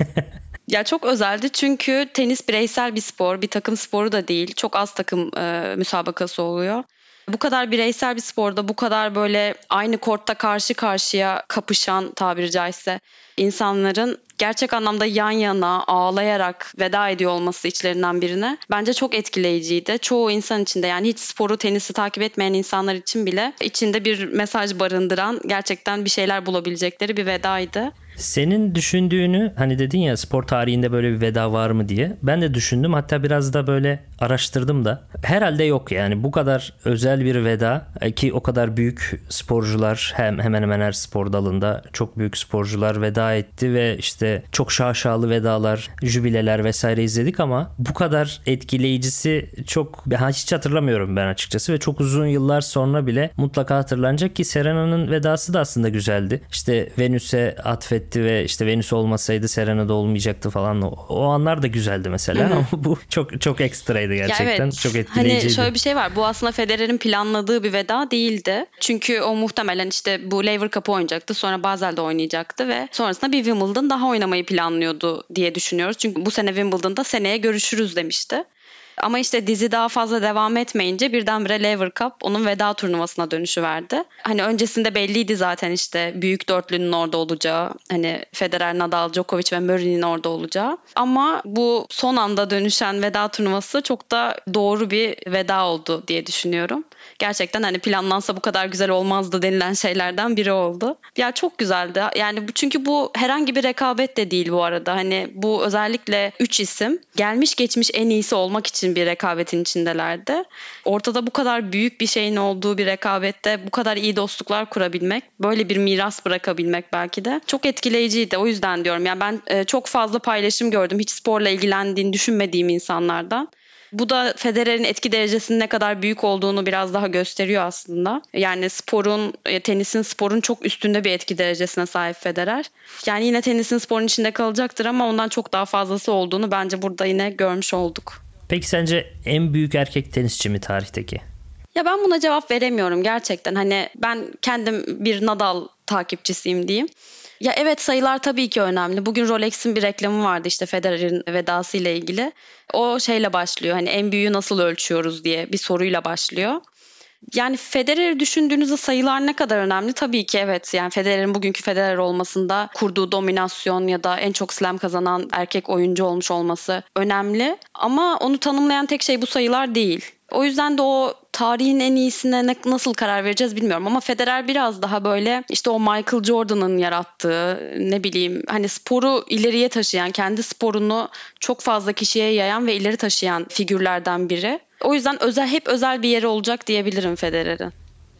ya çok özeldi çünkü tenis bireysel bir spor, bir takım sporu da değil. Çok az takım e, müsabakası oluyor. Bu kadar bireysel bir sporda bu kadar böyle aynı kortta karşı karşıya kapışan tabiri caizse insanların gerçek anlamda yan yana ağlayarak veda ediyor olması içlerinden birine bence çok etkileyiciydi. Çoğu insan için de yani hiç sporu, tenisi takip etmeyen insanlar için bile içinde bir mesaj barındıran gerçekten bir şeyler bulabilecekleri bir vedaydı. Senin düşündüğünü hani dedin ya spor tarihinde böyle bir veda var mı diye. Ben de düşündüm hatta biraz da böyle araştırdım da. Herhalde yok yani bu kadar özel bir veda ki o kadar büyük sporcular hem hemen hemen her spor dalında çok büyük sporcular veda veda etti ve işte çok şaşalı vedalar, jübileler vesaire izledik ama bu kadar etkileyicisi çok ben hiç hatırlamıyorum ben açıkçası ve çok uzun yıllar sonra bile mutlaka hatırlanacak ki Serena'nın vedası da aslında güzeldi. İşte Venüs'e atfetti ve işte Venüs olmasaydı Serena da olmayacaktı falan. O, o anlar da güzeldi mesela ama bu çok çok ekstraydı gerçekten. Ya evet. Çok etkileyiciydi. Hani şöyle bir şey var. Bu aslında Federer'in planladığı bir veda değildi. Çünkü o muhtemelen işte bu Lever Cup'ı oynayacaktı. Sonra Basel'de oynayacaktı ve sonrasında bir Wimbledon daha oynamayı planlıyordu diye düşünüyoruz. Çünkü bu sene Wimbledon'da seneye görüşürüz demişti. Ama işte dizi daha fazla devam etmeyince birdenbire Lever Cup onun veda turnuvasına dönüşü verdi. Hani öncesinde belliydi zaten işte büyük dörtlünün orada olacağı. Hani Federer, Nadal, Djokovic ve Murray'nin orada olacağı. Ama bu son anda dönüşen veda turnuvası çok da doğru bir veda oldu diye düşünüyorum gerçekten hani planlansa bu kadar güzel olmazdı denilen şeylerden biri oldu. Ya çok güzeldi. Yani çünkü bu herhangi bir rekabet de değil bu arada. Hani bu özellikle 3 isim gelmiş geçmiş en iyisi olmak için bir rekabetin içindelerdi. Ortada bu kadar büyük bir şeyin olduğu bir rekabette bu kadar iyi dostluklar kurabilmek, böyle bir miras bırakabilmek belki de çok etkileyiciydi. O yüzden diyorum yani ben e, çok fazla paylaşım gördüm hiç sporla ilgilendiğini düşünmediğim insanlardan. Bu da Federer'in etki derecesinin ne kadar büyük olduğunu biraz daha gösteriyor aslında. Yani sporun, e, tenisin sporun çok üstünde bir etki derecesine sahip Federer. Yani yine tenisin sporun içinde kalacaktır ama ondan çok daha fazlası olduğunu bence burada yine görmüş olduk. Peki sence en büyük erkek tenisçi mi tarihteki? Ya ben buna cevap veremiyorum gerçekten. Hani ben kendim bir Nadal takipçisiyim diyeyim. Ya evet sayılar tabii ki önemli. Bugün Rolex'in bir reklamı vardı işte Federer'in vedası ile ilgili. O şeyle başlıyor. Hani en büyüğü nasıl ölçüyoruz diye bir soruyla başlıyor. Yani Federer'i düşündüğünüzde sayılar ne kadar önemli? Tabii ki evet. Yani Federer'in bugünkü Federer olmasında kurduğu dominasyon ya da en çok slam kazanan erkek oyuncu olmuş olması önemli. Ama onu tanımlayan tek şey bu sayılar değil. O yüzden de o tarihin en iyisine ne, nasıl karar vereceğiz bilmiyorum ama Federer biraz daha böyle işte o Michael Jordan'ın yarattığı ne bileyim hani sporu ileriye taşıyan, kendi sporunu çok fazla kişiye yayan ve ileri taşıyan figürlerden biri. O yüzden özel hep özel bir yeri olacak diyebilirim Federer'in.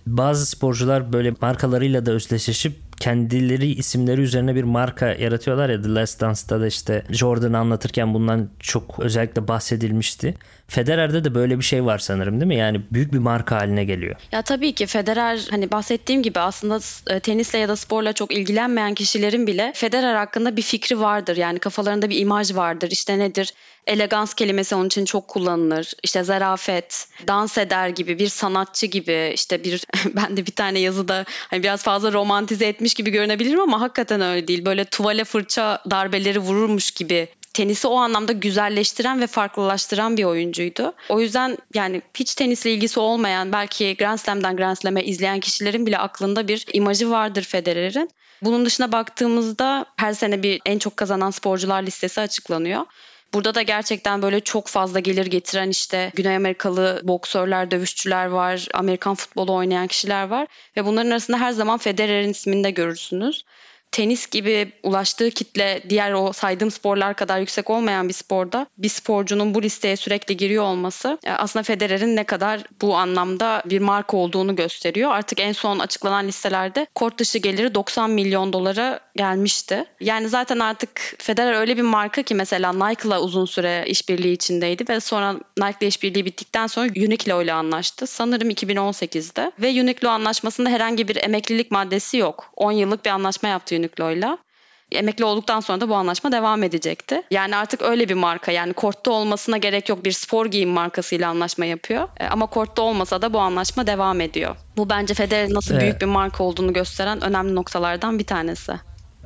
Bazı sporcular böyle markalarıyla da özdeşleşip kendileri isimleri üzerine bir marka yaratıyorlar ya The Last Dance'da da işte Jordan'ı anlatırken bundan çok özellikle bahsedilmişti. Federer'de de böyle bir şey var sanırım değil mi? Yani büyük bir marka haline geliyor. Ya tabii ki Federer hani bahsettiğim gibi aslında e, tenisle ya da sporla çok ilgilenmeyen kişilerin bile Federer hakkında bir fikri vardır. Yani kafalarında bir imaj vardır. İşte nedir? Elegans kelimesi onun için çok kullanılır. İşte zarafet, dans eder gibi, bir sanatçı gibi. işte bir ben de bir tane yazıda hani biraz fazla romantize etmiş gibi görünebilirim ama hakikaten öyle değil. Böyle tuvale fırça darbeleri vururmuş gibi tenisi o anlamda güzelleştiren ve farklılaştıran bir oyuncuydu. O yüzden yani hiç tenisle ilgisi olmayan belki Grand Slam'dan Grand Slam'e izleyen kişilerin bile aklında bir imajı vardır Federer'in. Bunun dışına baktığımızda her sene bir en çok kazanan sporcular listesi açıklanıyor. Burada da gerçekten böyle çok fazla gelir getiren işte Güney Amerikalı boksörler, dövüşçüler var, Amerikan futbolu oynayan kişiler var ve bunların arasında her zaman Federer'in ismini de görürsünüz tenis gibi ulaştığı kitle diğer o saydığım sporlar kadar yüksek olmayan bir sporda bir sporcunun bu listeye sürekli giriyor olması e, aslında Federer'in ne kadar bu anlamda bir marka olduğunu gösteriyor. Artık en son açıklanan listelerde kort dışı geliri 90 milyon dolara gelmişti. Yani zaten artık Federer öyle bir marka ki mesela Nike'la uzun süre işbirliği içindeydi ve sonra Nike'la işbirliği bittikten sonra Uniqlo ile anlaştı. Sanırım 2018'de ve Uniqlo anlaşmasında herhangi bir emeklilik maddesi yok. 10 yıllık bir anlaşma yaptı Uniqlo'yla. Emekli olduktan sonra da bu anlaşma devam edecekti. Yani artık öyle bir marka yani kortta olmasına gerek yok bir spor giyim markasıyla anlaşma yapıyor. E, ama kortta olmasa da bu anlaşma devam ediyor. Bu bence Federer'in nasıl büyük bir marka olduğunu gösteren önemli noktalardan bir tanesi.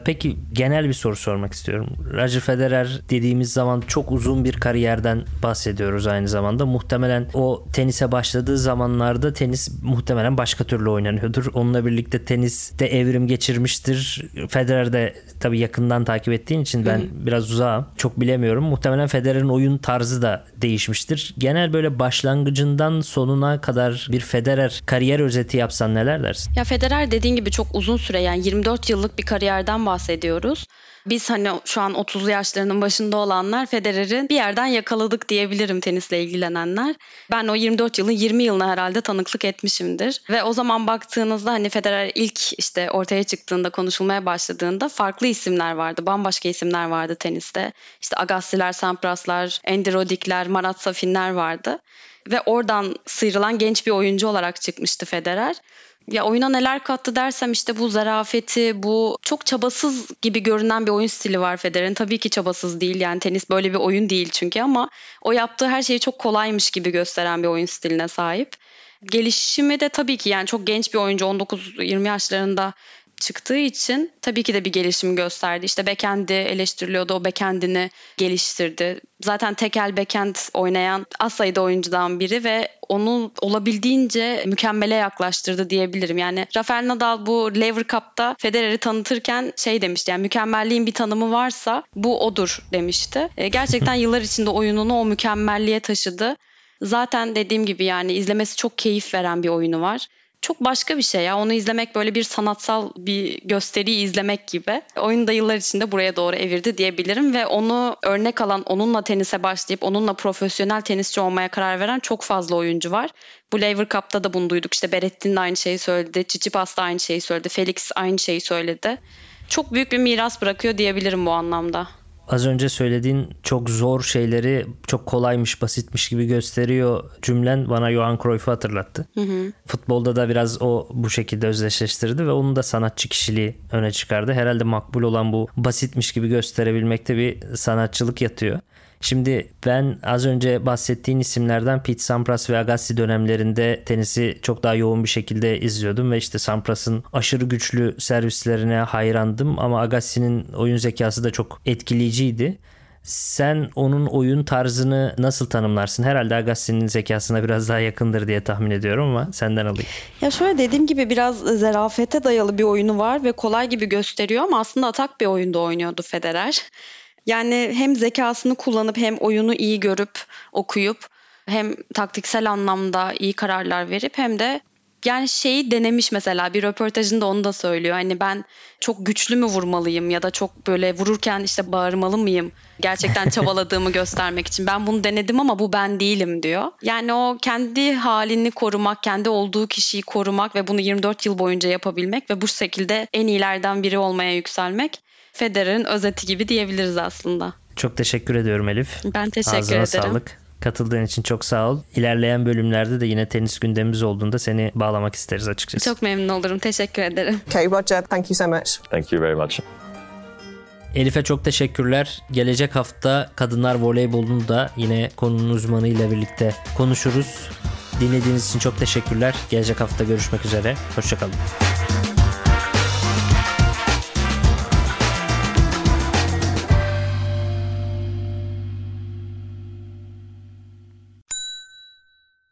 Peki genel bir soru sormak istiyorum. Roger Federer dediğimiz zaman çok uzun bir kariyerden bahsediyoruz aynı zamanda. Muhtemelen o tenise başladığı zamanlarda tenis muhtemelen başka türlü oynanıyordur. Onunla birlikte tenis de evrim geçirmiştir. Federer de tabii yakından takip ettiğin için ben Hı. biraz uzağım. Çok bilemiyorum. Muhtemelen Federer'in oyun tarzı da değişmiştir. Genel böyle başlangıcından sonuna kadar bir Federer kariyer özeti yapsan neler dersin? Ya Federer dediğin gibi çok uzun süre yani 24 yıllık bir kariyerden bahsediyoruz. Biz hani şu an 30'lu yaşlarının başında olanlar Federer'i bir yerden yakaladık diyebilirim tenisle ilgilenenler. Ben o 24 yılın 20 yılına herhalde tanıklık etmişimdir. Ve o zaman baktığınızda hani Federer ilk işte ortaya çıktığında konuşulmaya başladığında farklı isimler vardı. Bambaşka isimler vardı teniste. İşte Agassi'ler, Sampras'lar, Andy Roddick'ler, Marat Safinler vardı. Ve oradan sıyrılan genç bir oyuncu olarak çıkmıştı Federer. Ya oyuna neler kattı dersem işte bu zarafeti, bu çok çabasız gibi görünen bir oyun stili var Federer'in. Tabii ki çabasız değil yani tenis böyle bir oyun değil çünkü ama o yaptığı her şeyi çok kolaymış gibi gösteren bir oyun stiline sahip. Gelişimi de tabii ki yani çok genç bir oyuncu 19-20 yaşlarında çıktığı için tabii ki de bir gelişim gösterdi. İşte backend'i eleştiriliyordu. O backend'ini geliştirdi. Zaten tekel backend oynayan az sayıda oyuncudan biri ve onu olabildiğince mükemmele yaklaştırdı diyebilirim. Yani Rafael Nadal bu Lever Cup'ta Federer'i tanıtırken şey demişti. Yani mükemmelliğin bir tanımı varsa bu odur demişti. E, gerçekten yıllar içinde oyununu o mükemmelliğe taşıdı. Zaten dediğim gibi yani izlemesi çok keyif veren bir oyunu var çok başka bir şey ya. Onu izlemek böyle bir sanatsal bir gösteriyi izlemek gibi. Oyunu da yıllar içinde buraya doğru evirdi diyebilirim ve onu örnek alan, onunla tenise başlayıp onunla profesyonel tenisçi olmaya karar veren çok fazla oyuncu var. Bu Lever Cup'ta da bunu duyduk. İşte Berettin de aynı şeyi söyledi. Tsitsipas da aynı şeyi söyledi. Felix aynı şeyi söyledi. Çok büyük bir miras bırakıyor diyebilirim bu anlamda az önce söylediğin çok zor şeyleri çok kolaymış, basitmiş gibi gösteriyor cümlen bana Johan Cruyff'u hatırlattı. Hı hı. Futbolda da biraz o bu şekilde özdeşleştirdi ve onun da sanatçı kişiliği öne çıkardı. Herhalde makbul olan bu basitmiş gibi gösterebilmekte bir sanatçılık yatıyor. Şimdi ben az önce bahsettiğin isimlerden Pete Sampras ve Agassi dönemlerinde tenisi çok daha yoğun bir şekilde izliyordum ve işte Sampras'ın aşırı güçlü servislerine hayrandım ama Agassi'nin oyun zekası da çok etkileyiciydi. Sen onun oyun tarzını nasıl tanımlarsın? Herhalde Agassi'nin zekasına biraz daha yakındır diye tahmin ediyorum ama senden alayım. Ya şöyle dediğim gibi biraz zarafete dayalı bir oyunu var ve kolay gibi gösteriyor ama aslında atak bir oyunda oynuyordu Federer. Yani hem zekasını kullanıp hem oyunu iyi görüp okuyup hem taktiksel anlamda iyi kararlar verip hem de yani şeyi denemiş mesela bir röportajında onu da söylüyor. Hani ben çok güçlü mü vurmalıyım ya da çok böyle vururken işte bağırmalı mıyım? Gerçekten çabaladığımı göstermek için. Ben bunu denedim ama bu ben değilim diyor. Yani o kendi halini korumak, kendi olduğu kişiyi korumak ve bunu 24 yıl boyunca yapabilmek ve bu şekilde en iyilerden biri olmaya yükselmek Federer'in özeti gibi diyebiliriz aslında. Çok teşekkür ediyorum Elif. Ben teşekkür Ağzına ederim. sağlık. Katıldığın için çok sağ ol. İlerleyen bölümlerde de yine tenis gündemimiz olduğunda seni bağlamak isteriz açıkçası. Çok memnun olurum. Teşekkür ederim. Okay Roger, thank you so much. Thank you very much. Elif'e çok teşekkürler. Gelecek hafta kadınlar voleybolunu da yine konunun uzmanıyla birlikte konuşuruz. Dinlediğiniz için çok teşekkürler. Gelecek hafta görüşmek üzere. Hoşçakalın.